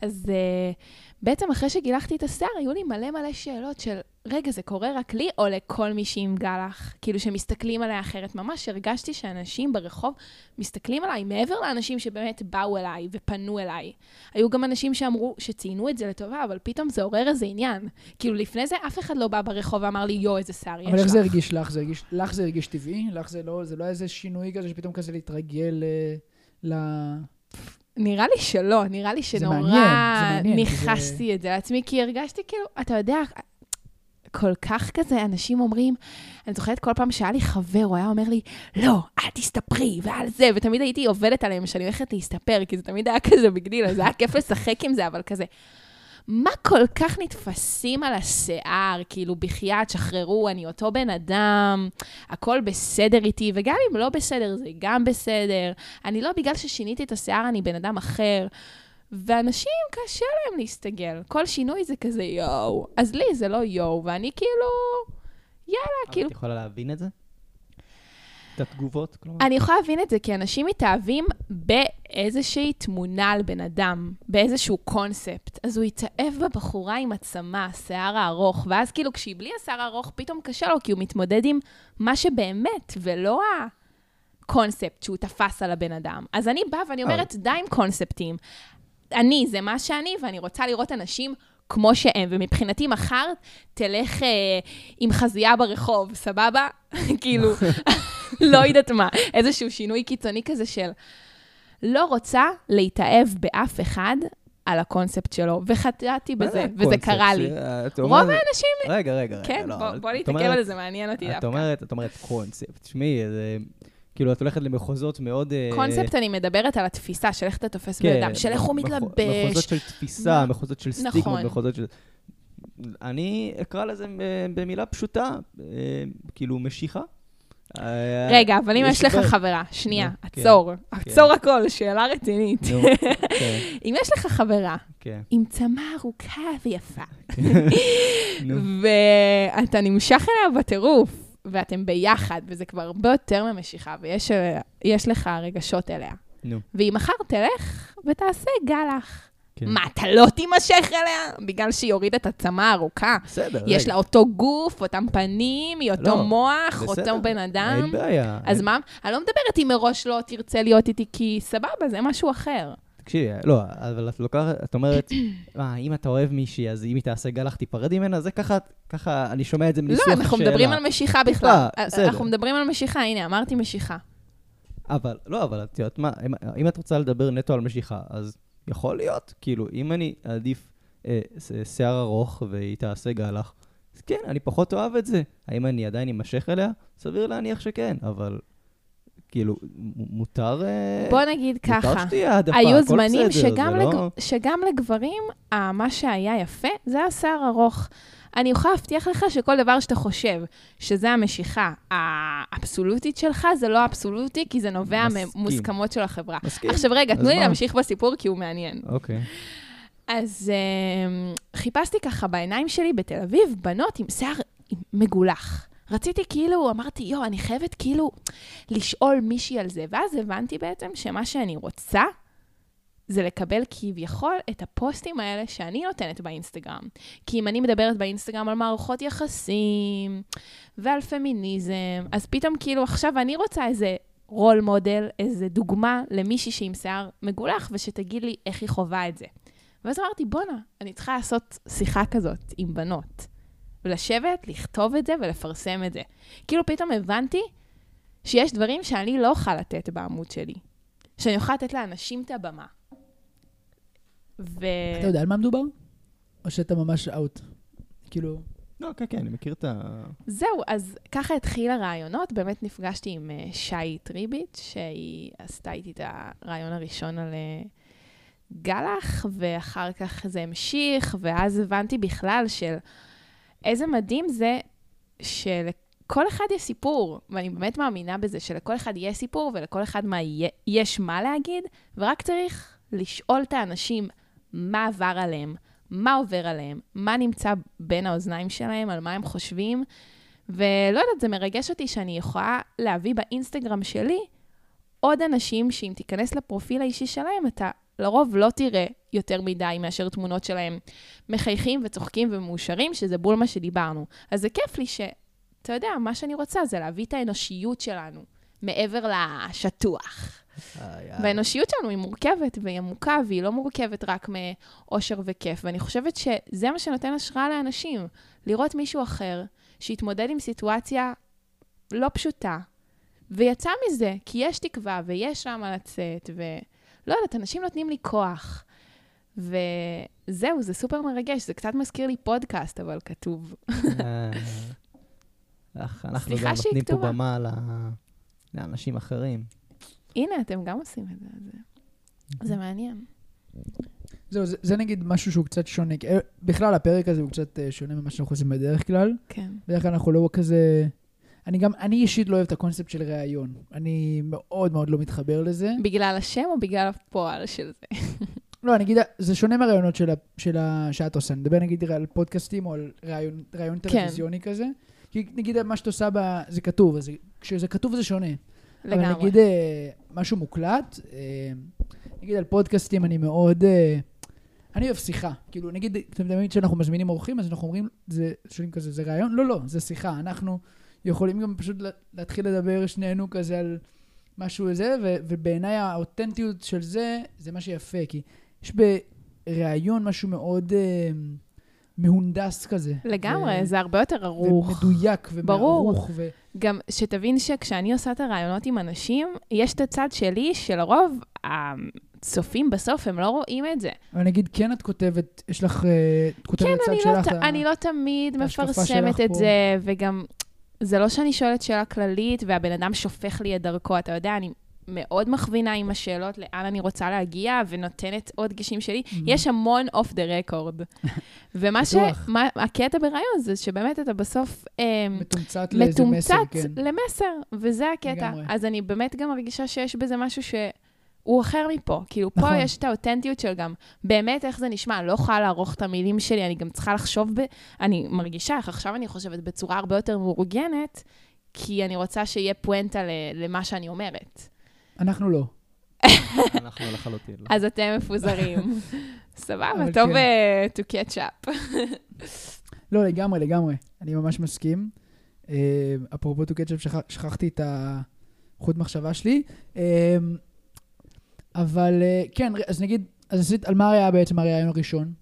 אז uh, בעצם אחרי שגילחתי את השיער, היו לי מלא מלא שאלות של, רגע, זה קורה רק לי או לכל מי שעם גלח? כאילו, שמסתכלים עליה אחרת. ממש הרגשתי שאנשים ברחוב מסתכלים עליי, מעבר לאנשים שבאמת באו אליי ופנו אליי. היו גם אנשים שאמרו, שציינו את זה לטובה, אבל פתאום זה עורר איזה עניין. כאילו, לפני זה אף אחד לא בא ברחוב ואמר לי, יואו, איזה שיער יש לך. אבל איך זה הרגיש לך? זה הרגיש, לך זה הרגיש טבעי? לך זה לא, זה לא איזה שינוי כזה שפתאום כזה להתרגל אה, ל... נראה לי שלא, נראה לי שנורא מעניין, זה מעניין, זה- את זה לעצמי, כי הרגשתי כאילו, אתה יודע, כל כך כזה, אנשים אומרים, אני זוכרת כל פעם שהיה לי חבר, הוא היה אומר לי, לא, אל תסתפרי, ועל זה, ותמיד הייתי עובדת עליהם שאני הולכת להסתפר, כי זה תמיד היה כזה בגדיל, אז זה היה כיף לשחק עם זה, אבל כזה, מה כל כך נתפסים על השיער? כאילו, בחייאת, שחררו, אני אותו בן אדם, הכל בסדר איתי, וגם אם לא בסדר, זה גם בסדר. אני לא, בגלל ששיניתי את השיער, אני בן אדם אחר. ואנשים, קשה להם להסתגל. כל שינוי זה כזה יואו. אז לי זה לא יואו, ואני כאילו, יאללה, אבל כאילו... את יכולה להבין את זה? את התגובות, כלומר? אני יכולה להבין את זה, כי אנשים מתאהבים באיזושהי תמונה על בן אדם, באיזשהו קונספט. אז הוא יתאהב בבחורה עם הצמה, שיער הארוך, ואז כאילו כשהיא בלי השיער הארוך, פתאום קשה לו, כי הוא מתמודד עם מה שבאמת, ולא הקונספט שהוא תפס על הבן אדם. אז אני באה ואני אומרת, די עם קונספטים. אני, זה מה שאני, ואני רוצה לראות אנשים כמו שהם, ומבחינתי מחר תלך אה, עם חזייה ברחוב, סבבה? כאילו, לא יודעת מה, איזשהו שינוי קיצוני כזה של לא רוצה להתאהב באף אחד על הקונספט שלו, וחטאתי זה בזה, וזה? קרה לי. את רוב האנשים, רגע, רגע, רגע. כן, לא, בוא- את אומרת- על זה, מעניין אותי את דווקא. אומרת, את אומרת קונספט. תשמעי. כאילו, את הולכת למחוזות מאוד... אה, קונספט, אני מדברת על התפיסה של איך אתה תופס כן, בן אדם, של איך הוא מח- מחוזות מתלבש. של תפיסה, מה- מחוזות של נכון. סטיגמות, מחוזות של... אני אקרא לזה ב- במילה פשוטה, אה, כאילו משיכה. אה, רגע, אבל אם יש לך חברה, שנייה, כן, עצור, עצור הכל, שאלה רצינית. כן, אם יש לך חברה כן. עם צמה ארוכה ויפה. ואתה נמשך אליה בטירוף, ואתם ביחד, וזה כבר הרבה יותר ממשיכה, ויש אה, לך רגשות אליה. נו, והיא מחר תלך ותעשה גלח. כן. מה, אתה לא תימשך אליה? בגלל שהיא הורידה את הצמה הארוכה? בסדר, יש רגע. לה אותו גוף, אותם פנים, היא אותו לא, מוח, בסדר, אותו בן אדם. אין בעיה. אז אין- מה? אני לא מדברת אם מראש לא תרצה להיות איתי, כי סבבה, זה משהו אחר. תקשיבי, לא, אבל את לוקחת, את אומרת, מה, אם אתה אוהב מישהי, אז אם היא תעשה גלח, תיפרד ממנה? זה ככה, ככה, אני שומע את זה מניסוח לא, השאלה. אנחנו מדברים על משיכה בכלל. בסדר. אנחנו מדברים על משיכה, הנה, אמרתי משיכה. אבל, לא, אבל את יודעת מה, אם, את רוצה לדבר נטו על משיכה, אז יכול להיות, כאילו, אם אני אעדיף אה, שיער ארוך והיא תעשה גלח, אז כן, אני פחות אוהב את זה. האם אני עדיין אמשך אליה? סביר להניח שכן, אבל כאילו, מותר... אה, בוא נגיד מותר ככה. שתהיה העדפה, היו זמנים בסדר, שגם, לג... לא... שגם לגברים, אה, מה שהיה יפה, זה היה שיער ארוך. אני יכולה להבטיח לך שכל דבר שאתה חושב שזה המשיכה האבסולוטית שלך, זה לא אבסולוטי, כי זה נובע מסכים. ממוסכמות של החברה. מסכים. עכשיו רגע, תנו לי? להמשיך בסיפור, כי הוא מעניין. אוקיי. אז um, חיפשתי ככה בעיניים שלי בתל אביב בנות עם שיער מגולח. רציתי כאילו, אמרתי, יואו, אני חייבת כאילו לשאול מישהי על זה. ואז הבנתי בעצם שמה שאני רוצה זה לקבל כביכול את הפוסטים האלה שאני נותנת באינסטגרם. כי אם אני מדברת באינסטגרם על מערכות יחסים ועל פמיניזם, אז פתאום כאילו עכשיו אני רוצה איזה רול מודל, איזה דוגמה למישהי שעם שיער מגולח, ושתגיד לי איך היא חווה את זה. ואז אמרתי, בואנה, אני צריכה לעשות שיחה כזאת עם בנות. ולשבת, לכתוב את זה ולפרסם את זה. כאילו פתאום הבנתי שיש דברים שאני לא אוכל לתת בעמוד שלי. שאני יכולה לתת לאנשים את הבמה. ו... אתה יודע על מה מדובר? או שאתה ממש out? כאילו... לא, כן, כן, אני מכיר את ה... זהו, אז ככה התחיל הרעיונות. באמת נפגשתי עם uh, שיתרביט, שהיא עשתה איתי את הרעיון הראשון על uh, גלח, ואחר כך זה המשיך, ואז הבנתי בכלל של איזה מדהים זה שלכל אחד יש סיפור, ואני באמת מאמינה בזה, שלכל אחד יש סיפור ולכל אחד מה יש מה להגיד, ורק צריך לשאול את האנשים מה עבר עליהם, מה עובר עליהם, מה נמצא בין האוזניים שלהם, על מה הם חושבים. ולא יודעת, זה מרגש אותי שאני יכולה להביא באינסטגרם שלי עוד אנשים שאם תיכנס לפרופיל האישי שלהם, אתה לרוב לא תראה יותר מדי מאשר תמונות שלהם מחייכים וצוחקים ומאושרים, שזה בול מה שדיברנו. אז זה כיף לי שאתה יודע, מה שאני רוצה זה להביא את האנושיות שלנו מעבר לשטוח. והאנושיות שלנו היא מורכבת והיא עמוקה, והיא לא מורכבת רק מאושר וכיף. ואני חושבת שזה מה שנותן השראה לאנשים, לראות מישהו אחר שהתמודד עם סיטואציה לא פשוטה, ויצא מזה, כי יש תקווה ויש למה לצאת, ולא יודעת, אנשים נותנים לי כוח. וזהו, זה סופר מרגש, זה קצת מזכיר לי פודקאסט, אבל כתוב. אה, אנחנו גם נותנים פה במה לאנשים אחרים. הנה, אתם גם עושים את זה, זה, זה מעניין. זהו, זה, זה נגיד משהו שהוא קצת שונה. אה, בכלל, הפרק הזה הוא קצת אה, שונה ממה שאנחנו עושים בדרך כלל. כן. בדרך כלל אנחנו לא כזה... אני גם, אני אישית לא אוהב את הקונספט של ראיון. אני מאוד מאוד לא מתחבר לזה. בגלל השם או בגלל הפועל של זה? לא, אני אגיד, זה שונה מהראיונות של, של שאת עושה. נדבר נגיד על פודקאסטים או על ראיון, ראיון כן. טלוויזיוני כזה. כי נגיד מה שאת עושה, זה כתוב, אז כשזה כתוב זה שונה. לגמרי. אבל נגיד אה, משהו מוקלט, אה, נגיד על פודקאסטים אני מאוד... אה, אני אוהב שיחה. כאילו, נגיד, אתם תמיד כשאנחנו מזמינים אורחים, אז אנחנו אומרים, זה שואלים כזה, זה רעיון? לא, לא, זה שיחה. אנחנו יכולים גם פשוט להתחיל לדבר שנינו כזה על משהו זה, ובעיניי האותנטיות של זה, זה מה שיפה, כי יש בראיון משהו מאוד... מהונדס כזה. לגמרי, ו... זה הרבה יותר ערוך. ומדויק ומערוך. ו... גם שתבין שכשאני עושה את הרעיונות עם אנשים, יש את הצד שלי שלרוב הצופים בסוף, הם לא רואים את זה. אבל נגיד, כן את כותבת, יש לך, אה, את כותבת כן, צד אני שלך. כן, אני לא תמיד מפרסמת את פה. זה, וגם, זה לא שאני שואלת שאלה כללית, והבן אדם שופך לי את דרכו, אתה יודע, אני מאוד מכווינה עם השאלות לאן אני רוצה להגיע, ונותנת עוד דגשים שלי. Mm-hmm. יש המון אוף דה רקורד. ומה ש... מה, הקטע ברעיון זה שבאמת אתה בסוף... אה, מתומצת לאיזה מסר, כן. מתומצת למסר, וזה הקטע. לגמרי. אז אני באמת גם מרגישה שיש בזה משהו ש... הוא אחר מפה. כאילו, נכון. פה יש את האותנטיות של גם, באמת איך זה נשמע, אני לא יכולה לערוך את המילים שלי, אני גם צריכה לחשוב ב... אני מרגישה איך עכשיו אני חושבת בצורה הרבה יותר מאורגנת, כי אני רוצה שיהיה פואנטה למה שאני אומרת. אנחנו לא. אנחנו לחלוטין לא. אז אתם מפוזרים. סבבה, טוב כן. אה, to catch up. לא, לגמרי, לגמרי. אני ממש מסכים. אה, אפרופו to catch up, שכחתי את החוט מחשבה שלי. אה, אבל כן, אז נגיד, אז עשית, על מה היה בעצם הראיון הראשון?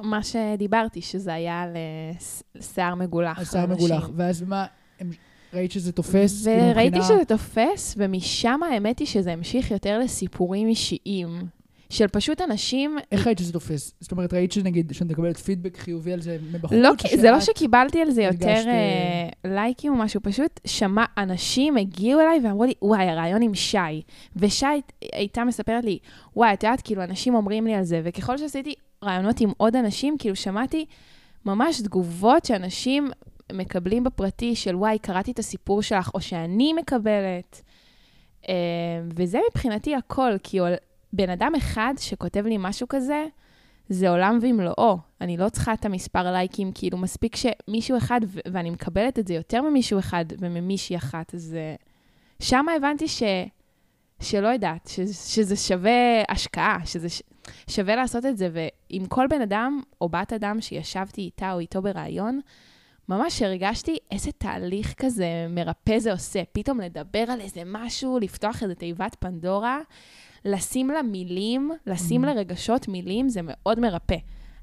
מה שדיברתי, שזה היה על שיער מגולח. על שיער מגולח. ואז מה, ראית שזה תופס? וראיתי שזה תופס, ומשם האמת היא שזה המשיך יותר לסיפורים אישיים. של פשוט אנשים... איך ראית שזה תופס? זאת אומרת, ראית שנגיד, שאת מקבלת פידבק חיובי על זה מבחוץ? לא, זה לא שקיבלתי על זה יותר uh, לייקים או משהו, פשוט שמע, אנשים הגיעו אליי ואמרו לי, וואי, הרעיון עם שי. ושי הייתה מספרת לי, וואי, את יודעת, כאילו, אנשים אומרים לי על זה, וככל שעשיתי רעיונות עם עוד אנשים, כאילו, שמעתי ממש תגובות שאנשים מקבלים בפרטי של וואי, קראתי את הסיפור שלך, או שאני מקבלת. אה, וזה מבחינתי הכל, כי בן אדם אחד שכותב לי משהו כזה, זה עולם ומלואו. אני לא צריכה את המספר לייקים, כאילו מספיק שמישהו אחד, ו- ואני מקבלת את זה יותר ממישהו אחד וממישהי אחת, אז uh, שם הבנתי ש... שלא יודעת, ש, שזה שווה השקעה, שזה ש, שווה לעשות את זה, ועם כל בן אדם או בת אדם שישבתי איתה או איתו בריאיון, ממש הרגשתי איזה תהליך כזה מרפא זה עושה. פתאום לדבר על איזה משהו, לפתוח איזה תיבת פנדורה, לשים לה מילים, לשים Mhm. לרגשות מילים, זה מאוד מרפא.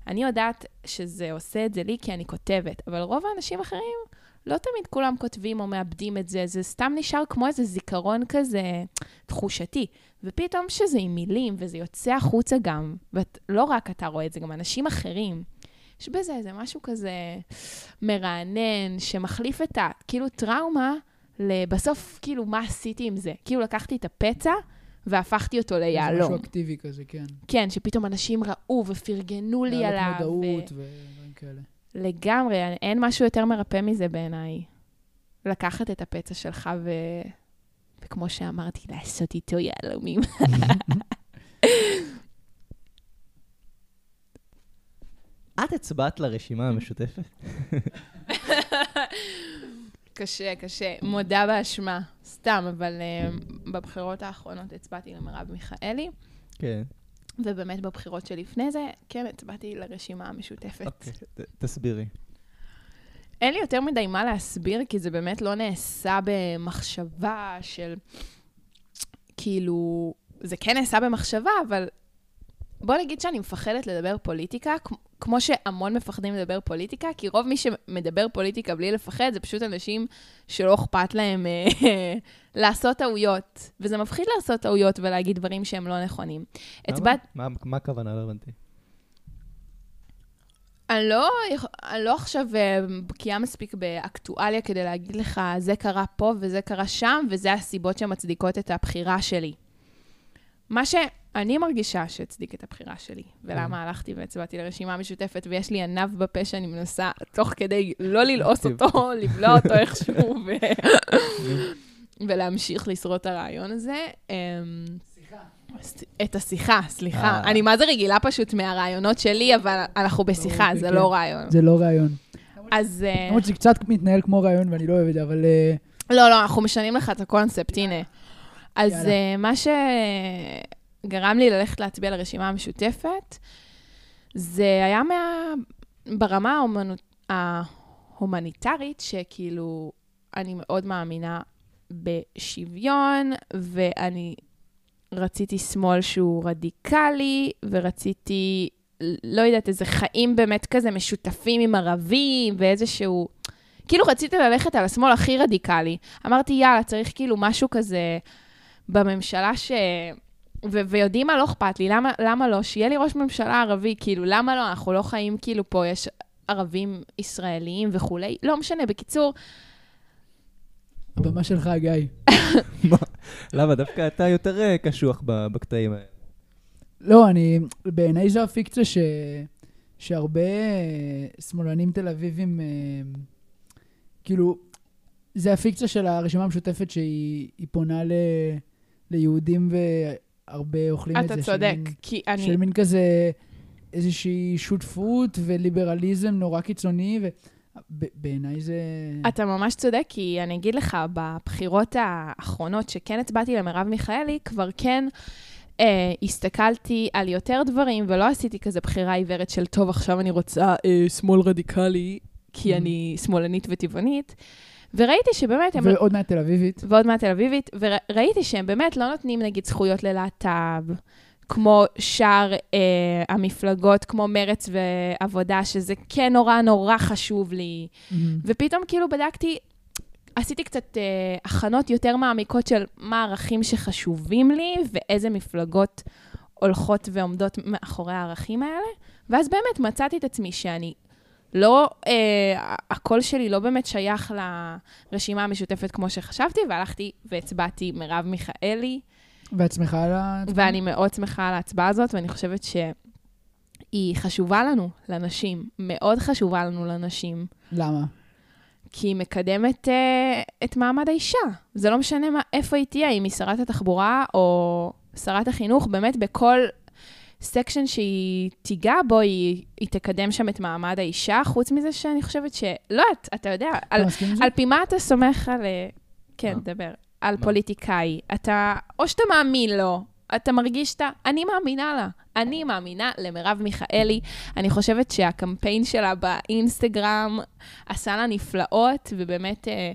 אני יודעת שזה עושה את זה לי כי אני כותבת, אבל רוב האנשים אחרים, לא תמיד כולם כותבים או מאבדים את זה, זה סתם נשאר כמו איזה זיכרון כזה תחושתי. ופתאום שזה עם מילים, וזה יוצא החוצה גם, ולא רק אתה רואה את זה, גם אנשים אחרים. יש בזה איזה משהו כזה מרענן, שמחליף את ה... כאילו טראומה, בסוף, כאילו, מה עשיתי עם זה? כאילו, לקחתי את הפצע והפכתי אותו זה ליהלום. משהו אקטיבי כזה, כן. כן, שפתאום אנשים ראו ופרגנו לי עליו. להעלות ו- מודעות ודברים כאלה. לגמרי, אין משהו יותר מרפא מזה בעיניי. לקחת את הפצע שלך ו... וכמו שאמרתי, לעשות איתו יהלומים. את הצבעת לרשימה המשותפת? קשה, קשה. מודה באשמה. סתם, אבל uh, בבחירות האחרונות הצבעתי למרב מיכאלי, כן. ובאמת בבחירות שלפני זה, כן, הצבעתי לרשימה המשותפת. אוקיי, תסבירי. אין לי יותר מדי מה להסביר, כי זה באמת לא נעשה במחשבה של... כאילו, זה כן נעשה במחשבה, אבל בוא נגיד שאני מפחדת לדבר פוליטיקה, כמו שהמון מפחדים לדבר פוליטיקה, כי רוב מי שמדבר פוליטיקה בלי לפחד, זה פשוט אנשים שלא אכפת להם אה, לעשות טעויות. וזה מפחיד לעשות טעויות ולהגיד דברים שהם לא נכונים. הצבעת... מה- מה- מה הכוונה? לא הבנתי. אני לא, אני לא עכשיו אה, בקיאה מספיק באקטואליה כדי להגיד לך, זה קרה פה וזה קרה שם, וזה הסיבות שמצדיקות את הבחירה שלי. מה שאני מרגישה שהצדיק את הבחירה שלי, ולמה הלכתי והצבעתי לרשימה משותפת, ויש לי ענב בפה שאני מנסה, תוך כדי לא ללעוס אותו, לבלוע אותו איכשהו, ו... ולהמשיך לשרוד את הרעיון הזה. אמ, את השיחה, סליחה. אה. אני מה זה רגילה פשוט מהרעיונות שלי, אבל אנחנו בשיחה, אוקיי, זה כן. לא רעיון. זה לא רעיון. אז... אה, למרות שזה קצת מתנהל כמו רעיון ואני לא אוהב את זה, אבל... אה, לא, לא, אנחנו משנים לך את הקונספט, הנה. אז יאללה. אה, מה שגרם לי ללכת להצביע לרשימה המשותפת, זה היה מה... ברמה ההומנו... ההומניטרית, שכאילו, אני מאוד מאמינה בשוויון, ואני רציתי שמאל שהוא רדיקלי, ורציתי, לא יודעת, איזה חיים באמת כזה משותפים עם ערבים, ואיזשהו... כאילו רציתי ללכת על השמאל הכי רדיקלי. אמרתי, יאללה, צריך כאילו משהו כזה בממשלה ש... ו- ויודעים מה, לא אכפת לי, למה, למה לא? שיהיה לי ראש ממשלה ערבי, כאילו, למה לא? אנחנו לא חיים כאילו פה, יש ערבים ישראלים וכולי. לא משנה, בקיצור, הבמה שלך, גיא. מה? למה? דווקא אתה יותר אה, קשוח בקטעים האלה. לא, אני... בעיניי זו הפיקציה ש... שהרבה אה, שמאלנים תל אביבים, אה, כאילו, זה הפיקציה של הרשימה המשותפת שהיא היא פונה ל... ליהודים והרבה אוכלים את זה. אתה של צודק, מין- כי אני... של מין כזה איזושהי שותפות וליברליזם נורא קיצוני, ובעיניי זה... אתה ממש צודק, כי אני אגיד לך, בבחירות האחרונות שכן הצבעתי למרב מיכאלי, כבר כן אה, הסתכלתי על יותר דברים, ולא עשיתי כזה בחירה עיוורת של, טוב, עכשיו אני רוצה אה, שמאל רדיקלי, כי Mhm. אני שמאלנית וטבעונית, וראיתי שבאמת הם... ועוד מעט תל אביבית. ועוד מעט תל אביבית, וראיתי שהם באמת לא נותנים נגיד זכויות ללהט"ב, כמו שאר אה, המפלגות, כמו מרץ ועבודה, שזה כן נורא נורא חשוב לי. ופתאום כאילו בדקתי, עשיתי קצת אה, הכנות יותר מעמיקות של מה הערכים שחשובים לי, ואיזה מפלגות הולכות ועומדות מאחורי הערכים האלה, ואז באמת מצאתי את עצמי שאני לא, אה, הקול שלי לא באמת שייך לרשימה המשותפת כמו שחשבתי, והלכתי והצבעתי מרב מיכאלי, ועצמך על ה... ואני מאוד שמחה על ההצבעה הזאת, ואני חושבת שהיא חשובה לנו, לנשים, מאוד חשובה לנו לנשים. למה? כי היא מקדמת אה, את מעמד האישה. זה לא משנה מה, איפה היא תהיה, אם היא שרת התחבורה או שרת החינוך, באמת בכל סקשן שהיא תיגע בו, היא, היא תקדם שם את מעמד האישה, חוץ מזה שאני חושבת ש... לא אתה יודע, על, אתה? על פי מה אתה סומך על... אה, כן, אה. דבר. על מה? פוליטיקאי, אתה, או שאתה מאמין לו, אתה מרגיש שאתה, אני מאמינה לה. אני מאמינה למרב מיכאלי. אני חושבת שהקמפיין שלה באינסטגרם עשה לה נפלאות, ובאמת אה,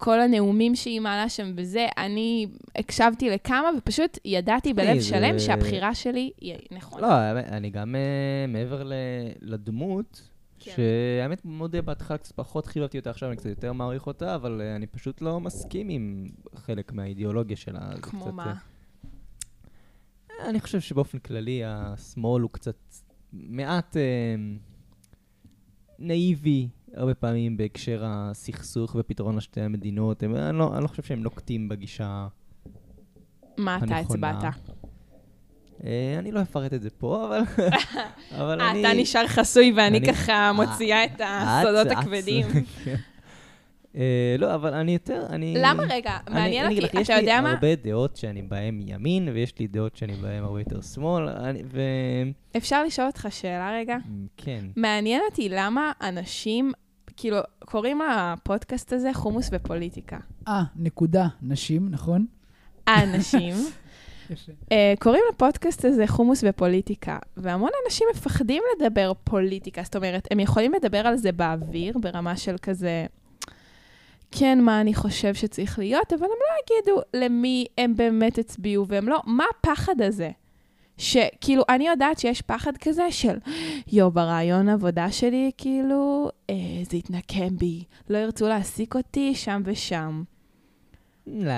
כל הנאומים שהיא מעלה שם וזה, אני הקשבתי לכמה, ופשוט ידעתי בלב תראי, שלם זה- שהבחירה שלי היא נכונה. לא, אני גם אה, מעבר ל- לדמות, כן. שהאמת מודה בהתחלה קצת פחות חילותי אותה, עכשיו אני קצת יותר מעריך אותה, אבל אה, אני פשוט לא מסכים עם חלק מהאידיאולוגיה שלה. זה כמו קצת, מה? אה, אני חושב שבאופן כללי השמאל הוא קצת מעט אה, נאיבי הרבה פעמים בהקשר הסכסוך ופתרון לשתי המדינות. הם, אני, לא, אני לא חושב שהם נוקטים בגישה מה אתה הנכונה. הצבעת? אה, אני לא אפרט את זה פה, אבל, אבל אה, אני... אתה נשאר חסוי ואני אני- ככה מוציאה את הסודות הכבדים. אה, לא, אבל אני יותר, אני... למה רגע? מעניין אותי, יש אתה יודע לי מה? הרבה דעות שאני בהן ימין, ויש לי דעות שאני בהן הרבה יותר שמאל, ו... אפשר לשאול אותך שאלה רגע? כן. מעניין אותי למה אנשים, כאילו, קוראים לפודקאסט הזה חומוס ופוליטיקה. אה, נקודה, נשים, נכון? האנשים יפה. אה, קוראים לפודקאסט הזה חומוס ופוליטיקה, והמון אנשים מפחדים לדבר פוליטיקה. זאת אומרת, הם יכולים לדבר על זה באוויר, ברמה של כזה, כן, מה אני חושב שצריך להיות, אבל הם לא יגידו למי הם באמת הצביעו, והם לא, מה הפחד הזה? שכאילו, אני יודעת שיש פחד כזה של, יו, ברעיון עבודה שלי, כאילו, אה, זה יתנקם בי, לא ירצו להעסיק אותי שם ושם. לא,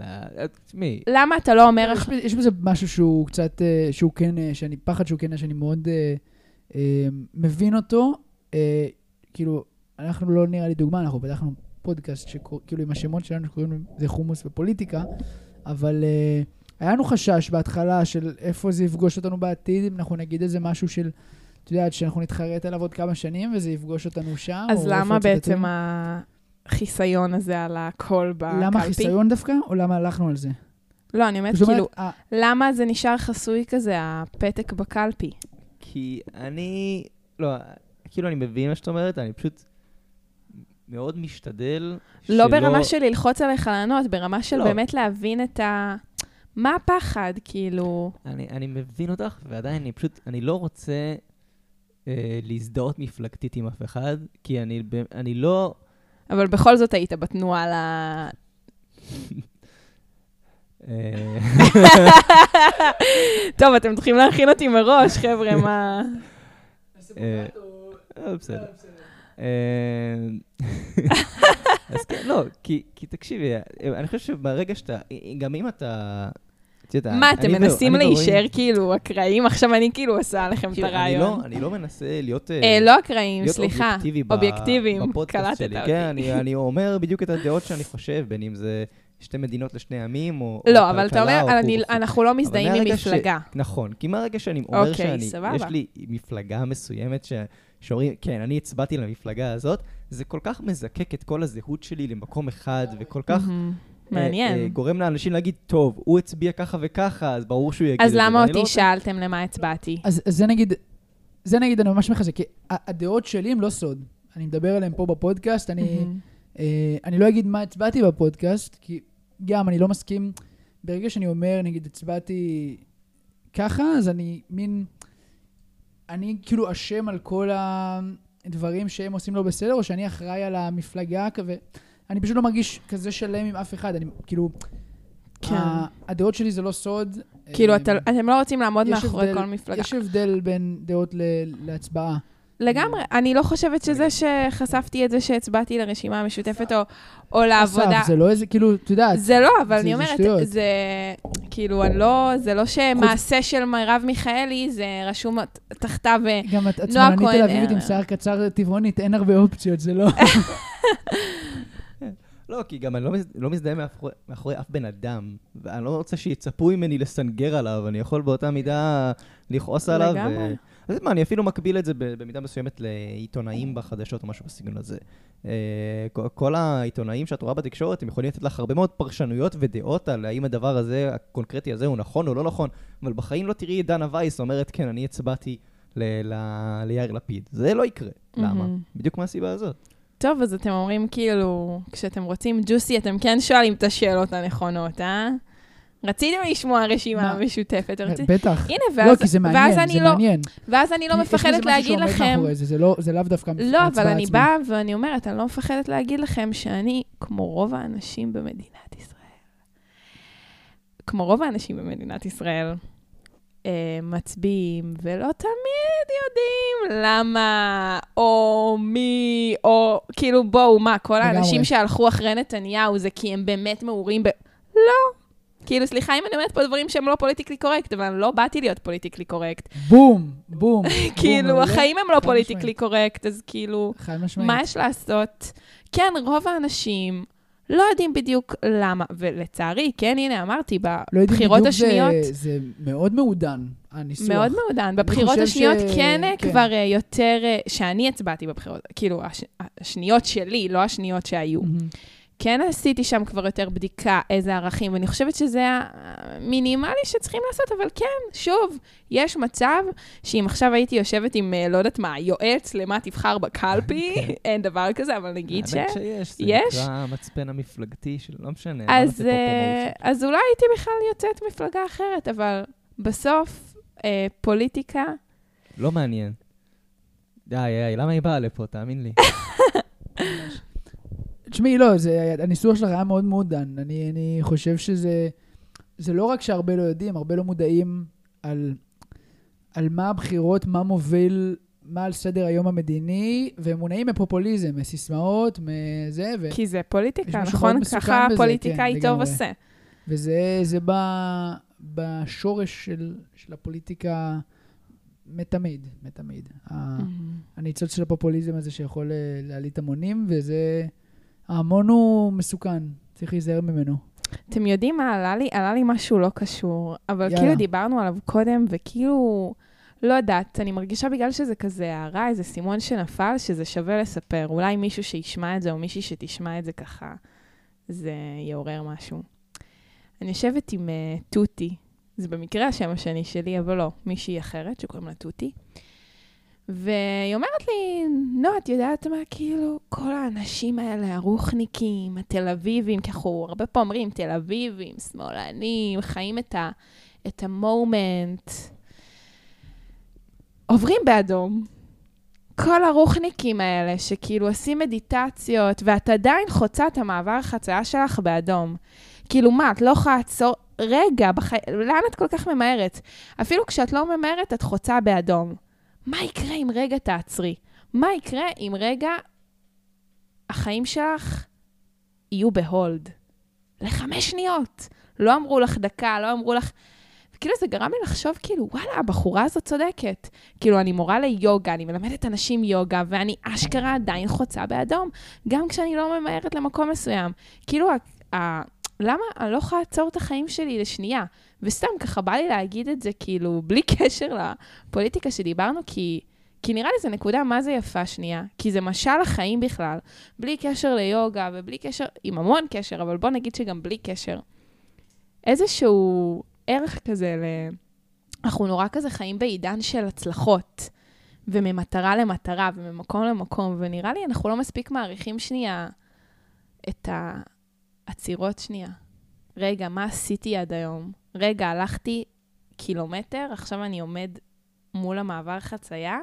לא, תשמעי, למה אתה לא אומר... יש, יש בזה משהו שהוא קצת, אה, שהוא כן, אה, שאני, פחד שהוא כן, שאני מאוד אה, אה, מבין אותו. אה, כאילו, אנחנו לא נראה לי דוגמה, אנחנו פתחנו פודקאסט שכאילו עם השמות שלנו שקוראים לזה חומוס ופוליטיקה, אבל אה, היה לנו חשש בהתחלה של איפה זה יפגוש אותנו בעתיד, אם אנחנו נגיד איזה משהו של, את יודעת, שאנחנו נתחרט עליו עוד כמה שנים וזה יפגוש אותנו שם. אז או למה בעצם. החיסיון הזה על הקול בקלפי? למה חיסיון דווקא, או למה הלכנו על זה? לא, אני אומרת, אומרת, כאילו, אה, למה זה נשאר חסוי כזה, הפתק בקלפי? כי אני... לא, כאילו אני מבין מה שאת אומרת, אני פשוט מאוד משתדל לא ברמה של ללחוץ עליך לענות, ברמה של לא. באמת להבין את ה... מה הפחד, כאילו... אני, אני מבין אותך, ועדיין אני פשוט, אני לא רוצה אה, להזדהות מפלגתית עם אף אחד, כי אני, ב- אני לא... אבל בכל זאת היית בתנועה ל... אה, טוב, אתם צריכים להכין אותי מראש, חבר'ה, מה... אה, אה, בסדר. אז כן, לא, כי, תקשיבי, אני חושב שברגע שאתה, גם אם אתה... יודעת, מה, אתם ו- מנסים ורועי- להישאר כאילו אקראיים? עכשיו אני כאילו עושה עליכם את הרעיון. לא- אני לא מנסה להיות... אה, אה, לא אקראיים, סליחה. אובייקטיביים, קלטת. אותי. כן, אני, אני אומר בדיוק את הדעות שאני חושב, בין אם זה שתי מדינות לשני עמים, או לא, אבל אתה אומר. אנחנו לא מזדהים עם מפלגה. נכון, כי מהרגע שאני אומר אוקיי, שאני. יש לי מפלגה מסוימת ש... שאומרים, כן, אני הצבעתי למפלגה הזאת, זה כל כך מזקק את כל הזהות שלי למקום אחד, וכל כך... מהמם. אה, אה, מעניין. גורם לאנשים להגיד, טוב, הוא הצביע ככה וככה, אז ברור שהוא יגיד את אז זה. למה ואני לא אותי רוצה- שאלתם למה הצבעתי? אז, אז זה נגיד, זה נגיד אני ממש מחזק, כי הדעות שלי הם לא סוד. אני מדבר עליהם פה בפודקאסט, אני. אה, אני לא אגיד מה הצבעתי בפודקאסט, כי גם אני לא מסכים, ברגע שאני אומר, נגיד, הצבעתי ככה, אז אני מין, אני כאילו אשם על כל הדברים שהם עושים לא בסדר, או שאני אחראי על המפלגה, כזה. אני פשוט לא מרגיש כזה שלם עם אף אחד, אני כאילו... כן. הדעות שלי זה לא סוד. כאילו, אה, אתה- אתם לא רוצים לעמוד מאחורי הבדל- כל מפלגה. יש הבדל בין דעות ל- להצבעה. לגמרי. אני לא חושבת שזה שחשפתי את זה שהצבעתי לרשימה המשותפת או- או לעבודה. אסף, זה לא איזה, כאילו, את יודעת, זה לא, אבל אני אומרת. זה כאילו, אני לא, זה לא שמעשה של מרב מיכאלי, זה רשום תחתיו, אה, גם את נועה כהן, תל אביבית אה, עם שיער קצר טבעונית, אין הרבה אופציות, זה לא... לא, כי גם אני לא, מז... לא מזדהה מאחורי, מאחורי אף בן אדם, ואני לא רוצה שיצפו ממני לסנגר עליו, אני יכול באותה מידה לכעוס עליו. לגמרי. אז מה, אני אפילו מקביל את זה במידה מסוימת לעיתונאים בחדשות או משהו בסגנון הזה. אה, כל- העיתונאים שאת רואה בתקשורת, הם יכולים לתת לך הרבה מאוד פרשנויות ודעות על האם הדבר הזה, הקונקרטי הזה, הוא נכון או לא נכון, אבל בחיים לא תראי את דנה וייס אומרת, כן, אני הצבעתי ל- ל- ליאיר לפיד. זה לא יקרה. למה? בדיוק מהסיבה הזאת. טוב, אז אתם אומרים כאילו, כשאתם רוצים ג'וסי, אתם כן שואלים את השאלות הנכונות, אה? רציתם לשמוע רשימה מה? משותפת, רציתי... בטח. הנה, לא, ואז, כי זה ואז מעניין, אני זה לא, מעניין. ואז אני לא מפחדת להגיד לכם, זה, זה לא- זה לאו דווקא לא, אבל ההצבעה אני עצמה. באה ואני אומרת, אני לא מפחדת להגיד לכם שאני, כמו רוב האנשים במדינת ישראל, כמו רוב האנשים במדינת ישראל, מצביעים, ולא תמיד יודעים למה, או מי, או כאילו, בואו, מה, כל. האנשים שהלכו אחרי נתניהו זה כי הם באמת מעורים ב... לא. כאילו, סליחה אם אני אומרת פה דברים שהם לא politically correct, אבל לא באתי להיות politically correct. בום, בום. כאילו, מעולה. החיים הם לא politically. correct, אז כאילו... מה יש לעשות? כן, רוב האנשים לא יודעים בדיוק למה, ולצערי, כן, הנה, אמרתי, לא בבחירות בדיוק, השניות, זה, זה מאוד מעודן, הניסוח. מאוד מעודן. בבחירות השניות ש- כן, כן. כבר אה, יותר, אה, שאני הצבעתי בבחירות, כאילו, הש- השניות שלי, לא השניות שהיו. מהמם. כן עשיתי שם כבר יותר בדיקה איזה ערכים, ואני חושבת שזה המינימלי שצריכים לעשות, אבל כן, שוב, יש מצב שאם עכשיו הייתי יושבת עם, אה, לא יודעת מה, יועץ למה תבחר בקלפי, אין דבר כזה, אבל נגיד ש... האמת שיש, זה יש? נקרא המצפן המפלגתי של... לא משנה. לא אז, אה, promotion. אז אולי הייתי בכלל יוצאת מפלגה אחרת, אבל בסוף, אה, פוליטיקה, לא מעניין. די, די, למה היא באה לפה? תאמין לי. תשמעי, לא, זה, הניסוח שלך היה מאוד מעודן. אני, אני חושב שזה... זה לא רק שהרבה לא יודעים, הרבה לא מודעים על, על מה הבחירות, מה מוביל, מה על סדר היום המדיני, והם מונעים מפופוליזם, מסיסמאות, מזה, ו... כי זה פוליטיקה, נכון? ככה בזה, פוליטיקאי כן, טוב. עושה. וזה זה בא בשורש של, של הפוליטיקה מתמיד, מתמיד. ה- הניצוץ של הפופוליזם הזה שיכול אה, להלהיט המונים, וזה... ההמון הוא מסוכן, צריך להיזהר ממנו. אתם יודעים מה עלה לי? עלה לי משהו לא קשור, אבל יאללה. כאילו דיברנו עליו קודם, וכאילו, לא יודעת, אני מרגישה בגלל שזה כזה הערה, איזה סימון שנפל, שזה שווה לספר. אולי מישהו שישמע את זה, או מישהי שתשמע את זה ככה, זה יעורר משהו. אני יושבת עם uh, תותי, זה במקרה השם השני שלי, אבל לא, מישהי אחרת שקוראים לה תותי. והיא אומרת לי, נו, את יודעת מה, כאילו, כל האנשים האלה, הרוחניקים, התל אביבים, כי אנחנו הרבה פעמים אומרים, תל אביבים, שמאלנים, חיים את, ה, את המומנט, עוברים באדום. כל הרוחניקים האלה, שכאילו עושים מדיטציות, ואת עדיין חוצה את המעבר חצייה שלך באדום. כאילו, מה, את לא יכולה לעצור... רגע, בחי... לאן את כל כך ממהרת? אפילו כשאת לא ממהרת, את חוצה באדום. מה יקרה אם רגע תעצרי? מה יקרה אם רגע החיים שלך יהיו בהולד? לחמש שניות. לא אמרו לך דקה, לא אמרו לך... וכאילו זה גרם לי לחשוב, כאילו, וואלה, הבחורה הזאת צודקת. כאילו, אני מורה ליוגה, אני מלמדת אנשים יוגה, ואני אשכרה עדיין חוצה באדום, גם כשאני לא ממהרת למקום מסוים. כאילו, ה- ה- למה אני לא יכולה לעצור את החיים שלי לשנייה? וסתם, ככה בא לי להגיד את זה, כאילו, בלי קשר לפוליטיקה שדיברנו, כי, כי נראה לי זו נקודה מה זה יפה שנייה. כי זה משל החיים בכלל, בלי קשר ליוגה ובלי קשר, עם המון קשר, אבל בוא נגיד שגם בלי קשר. איזשהו ערך כזה ל... אנחנו נורא כזה חיים בעידן של הצלחות, וממטרה למטרה, וממקום למקום, ונראה לי אנחנו לא מספיק מעריכים שנייה את העצירות שנייה. רגע, מה עשיתי עד היום? רגע, הלכתי קילומטר, עכשיו אני עומד מול המעבר חצייה?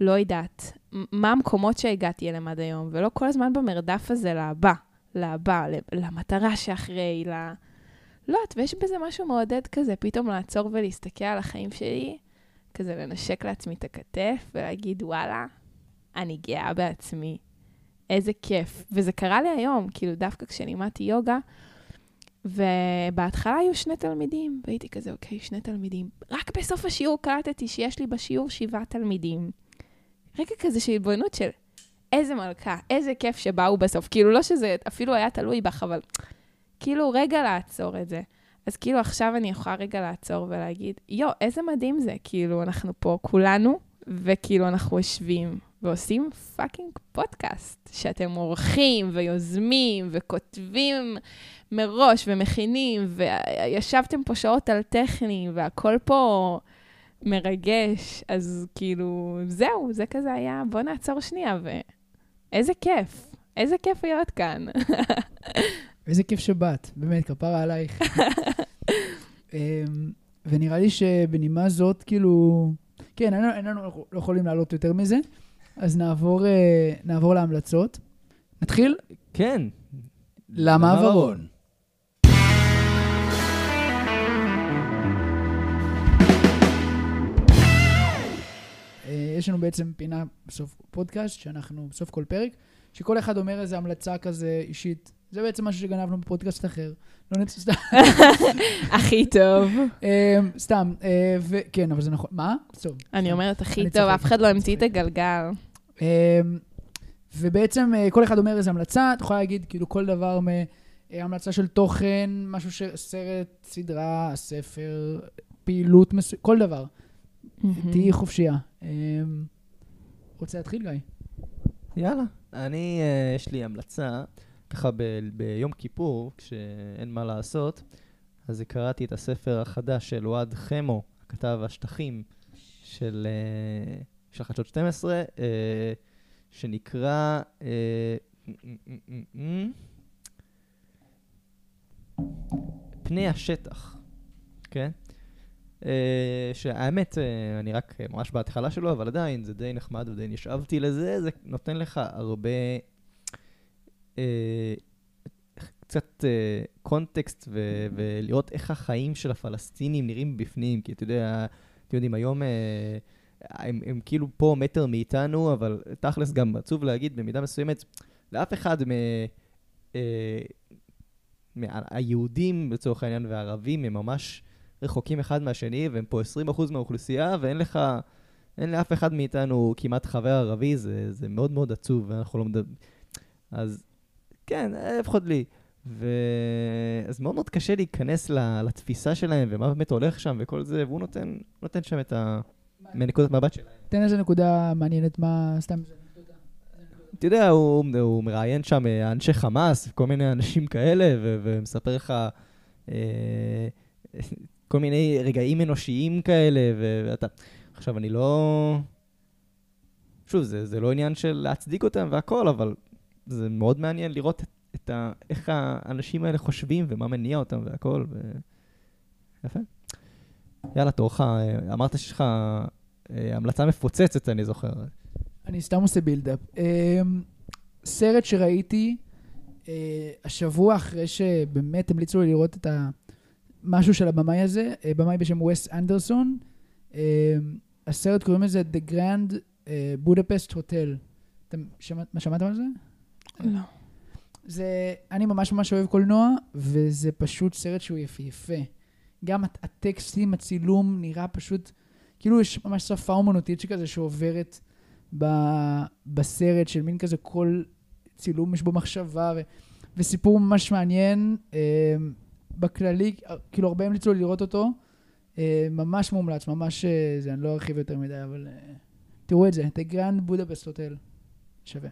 לא יודעת. מה המקומות שהגעתי אליהם עד היום, ולא כל הזמן במרדף הזה לבא, לבא, ל- למטרה שאחרי, ל... לא יודעת, ויש בזה משהו מעודד כזה, פתאום לעצור ולהסתכל על החיים שלי, כזה לנשק לעצמי את הכתף ולהגיד, וואלה, אני גאה בעצמי. איזה כיף. וזה קרה לי היום, כאילו, דווקא כשלימדתי יוגה, ובהתחלה היו שני תלמידים, והייתי כזה, אוקיי, שני תלמידים. רק בסוף השיעור קלטתי שיש לי בשיעור שבעה תלמידים. רגע כזה של התבוננות של איזה מלכה, איזה כיף שבאו בסוף. כאילו, לא שזה אפילו היה תלוי בך, אבל כאילו, רגע לעצור את זה. אז כאילו, עכשיו אני יכולה רגע לעצור ולהגיד, יו, איזה מדהים זה. כאילו, אנחנו פה כולנו, וכאילו, אנחנו יושבים ועושים fucking פודקאסט, שאתם עורכים ויוזמים וכותבים מראש ומכינים, וישבתם פה שעות על טכני, והכל פה מרגש. אז כאילו, זהו, זה כזה היה, בוא נעצור שנייה איזה כיף. איזה כיף להיות כאן. איזה כיף שבאת, באמת, כפרה עלייך. אמ, ונראה לי שבנימה זאת, כאילו... כן, אין לנו, אנחנו לא יכולים לעלות יותר מזה, אז נעבור, אה, נעבור להמלצות. נתחיל? כן. למעברון. אה, יש לנו בעצם פינה בסוף פודקאסט, שאנחנו בסוף כל פרק, שכל אחד אומר איזה המלצה כזה אישית. זה בעצם משהו שגנבנו בפודקאסט אחר. לא נצא סתם. הכי טוב. אה, סתם, וכן, אבל זה נכון. מה? טוב. אני אומרת הכי טוב, אף אחד לא המציא את. הגלגל. אה, ובעצם אה, כל אחד אומר איזה המלצה, את יכולה להגיד כאילו כל דבר מהמלצה של תוכן, משהו ש... סרט, סדרה, ספר, פעילות מסוימת, כל דבר. תהיי חופשייה. אה, רוצה להתחיל, גיא? יאללה. אני, אה, יש לי המלצה, ככה ב- ביום כיפור, כשאין מה לעשות, אז קראתי את הספר החדש של אוהד חמו, הכתב השטחים של, אה, של חדשות 12, אה, שנקרא... אה, פני השטח, כן? אה, שהאמת, אה, אני רק ממש בהתחלה שלו, אבל עדיין זה די נחמד ודי נשאבתי לזה, זה נותן לך הרבה, קצת קונטקסט ו- ולראות איך החיים של הפלסטינים נראים בפנים, כי אתה יודע, אתם יודעים, היום הם, הם כאילו פה מטר מאיתנו, אבל תכלס גם עצוב להגיד במידה מסוימת, לאף אחד מ... אה, מהיהודים לצורך העניין והערבים הם ממש רחוקים אחד מהשני, והם פה 20% מהאוכלוסייה, ואין לך, אין לאף אחד מאיתנו כמעט חבר ערבי, זה, זה מאוד מאוד עצוב, ואנחנו לא מדברים... אז כן, לפחות לי. ו... אז מאוד מאוד קשה להיכנס לתפיסה שלהם, ומה באמת הולך שם וכל זה, והוא נותן, נותן שם את ה... מנקודת מבט שלהם. תן איזה נקודה מעניינת, מה סתם... אתה יודע, הוא, הוא מראיין שם אה, אנשי חמאס, כל מיני אנשים כאלה, ו- ומספר לך אה, כל מיני רגעים אנושיים כאלה, ו- ואתה... עכשיו, אני לא... שוב, זה, זה לא עניין של להצדיק אותם והכל, אבל זה מאוד מעניין לראות את, את ה, איך האנשים האלה חושבים ומה מניע אותם והכל, ו... יפה. יאללה, תורך, אה, אמרת שיש לך המלצה מפוצצת, אני זוכר. אני סתם עושה בילדאפ. Um, סרט שראיתי uh, השבוע אחרי שבאמת המליצו לי לראות את המשהו של הבמאי הזה, uh, במאי בשם וס אנדרסון. Uh, הסרט קוראים לזה The Grand Budapest Hotel. אתם שמעת, מה שמעתם על זה? לא. זה, אני ממש ממש אוהב קולנוע, וזה פשוט סרט שהוא יפהפה. גם הט- הטקסטים, הצילום, נראה פשוט, כאילו יש ממש שפה אומנותית שכזה שעוברת ב, בסרט, של מין כזה כל צילום יש בו מחשבה, ו, וסיפור ממש מעניין. אה, בכללי, אה, כאילו הרבה המליצו לי לראות אותו. אה, ממש מומלץ, ממש, אה, זה, אני לא ארחיב יותר מדי, אבל אה, תראו את זה, The Grand Budapest Hotel. שווה.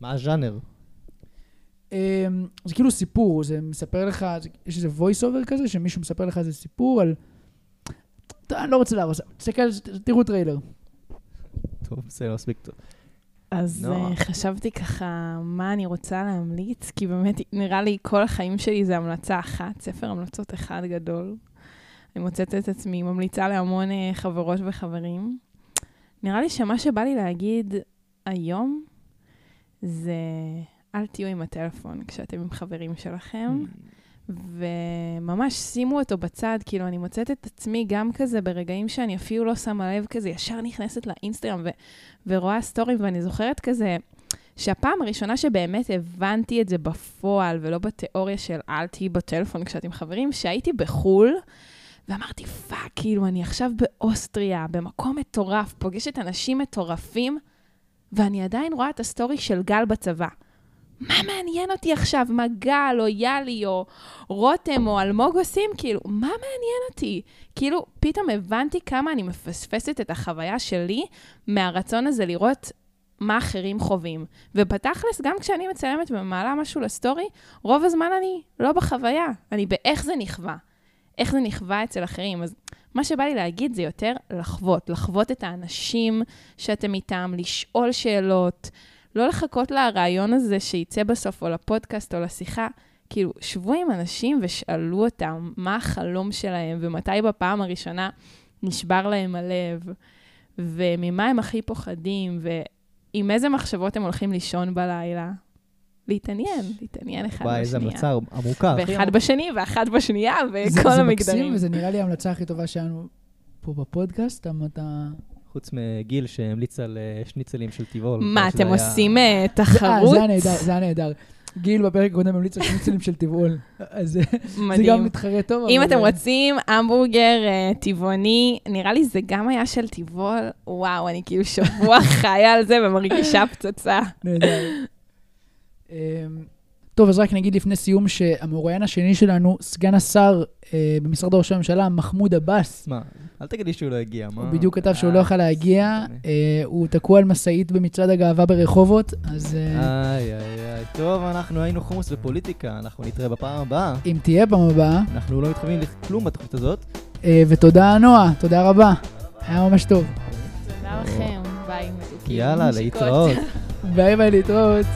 מה הז'אנר? אמ, זה כאילו סיפור, זה מספר לך, יש איזה voice over כזה, שמישהו מספר לך איזה סיפור על... טוב, אני לא רוצה להרוס, תסתכל, תראו טריילר. טוב, בסדר, מספיק טוב. אז נועה. אה, חשבתי ככה, מה אני רוצה להמליץ, כי באמת נראה לי כל החיים שלי זה המלצה אחת, ספר המלצות אחד גדול. אני מוצאת את עצמי ממליצה להמון אה, חברות וחברים. נראה לי שמה שבא לי להגיד היום זה אל תהיו עם הטלפון כשאתם עם חברים שלכם. וממש שימו אותו בצד, כאילו, אני מוצאת את עצמי גם כזה ברגעים שאני אפילו לא שמה לב כזה, ישר נכנסת לאינסטגרם ו- ורואה סטורים, ואני זוכרת כזה, שהפעם הראשונה שבאמת הבנתי את זה בפועל, ולא בתיאוריה של אל תהיי בטלפון כשאת עם חברים, שהייתי בחו"ל, ואמרתי, fuck, כאילו, אני עכשיו באוסטריה, במקום מטורף, פוגשת אנשים מטורפים, ואני עדיין רואה את הסטורי של גל בצבא. מה מעניין אותי עכשיו, מה גל, או יאלי, או רותם, או אלמוג עושים? כאילו, מה מעניין אותי? כאילו, פתאום הבנתי כמה אני מפספסת את החוויה שלי מהרצון הזה לראות מה אחרים חווים. ובתכלס, גם כשאני מצלמת ומעלה משהו לסטורי, רוב הזמן אני לא בחוויה, אני באיך זה נחווה. איך זה נחווה אצל אחרים. אז מה שבא לי להגיד זה יותר לחוות, לחוות את האנשים שאתם איתם, לשאול שאלות, לא לחכות לרעיון הזה שייצא בסוף, או לפודקאסט, או לשיחה. כאילו, שבו עם אנשים ושאלו אותם מה החלום שלהם, ומתי בפעם הראשונה נשבר להם הלב, וממה הם הכי פוחדים, ועם איזה מחשבות הם הולכים לישון בלילה. להתעניין, להתעניין אחד וואי, איזה בשנייה. המלצה עמוקה. ואחד. בשני, ואחת בשנייה, זה- וכל זה המגדרים. מקסים, וזה נראה לי ההמלצה הכי טובה שלנו פה בפודקאסט, אתה... חוץ מגיל שהמליץ על אה, שניצלים של טבעול. מה, אתם עושים אה, אה, תחרות? זה היה נהדר, זה היה נהדר. גיל בפרק הקודם המליץ על שניצלים של טבעול. אז זה גם. מתחרה טוב. אם אתם רוצים המבורגר טבעוני, נראה לי זה גם היה של טבעול. וואו, אני כאילו שבוע חיה על זה ומרגישה פצצה. נהדר. טוב, אז רק נגיד לפני סיום שהמרואיין השני שלנו, סגן השר אה, במשרד ראש הממשלה, מחמוד עבאס, מה, אל תגיד לי שהוא לא הגיע, מה? הוא בדיוק כתב שהוא אה, לא יכל להגיע, סתמי. אה, הוא תקוע על משאית במצעד הגאווה ברחובות, אז אה, איי, איי, איי. טוב, אנחנו היינו חומוס ופוליטיקה, אנחנו נתראה בפעם הבאה. אם תהיה פעם הבאה, אנחנו לא מתכוונים לכלום בתוכנית הזאת. אה, ותודה נועה, תודה רבה, היה ממש טוב. תודה לכם, ביי מתוקים. יאללה. להתראות. ביי ביי להתראות.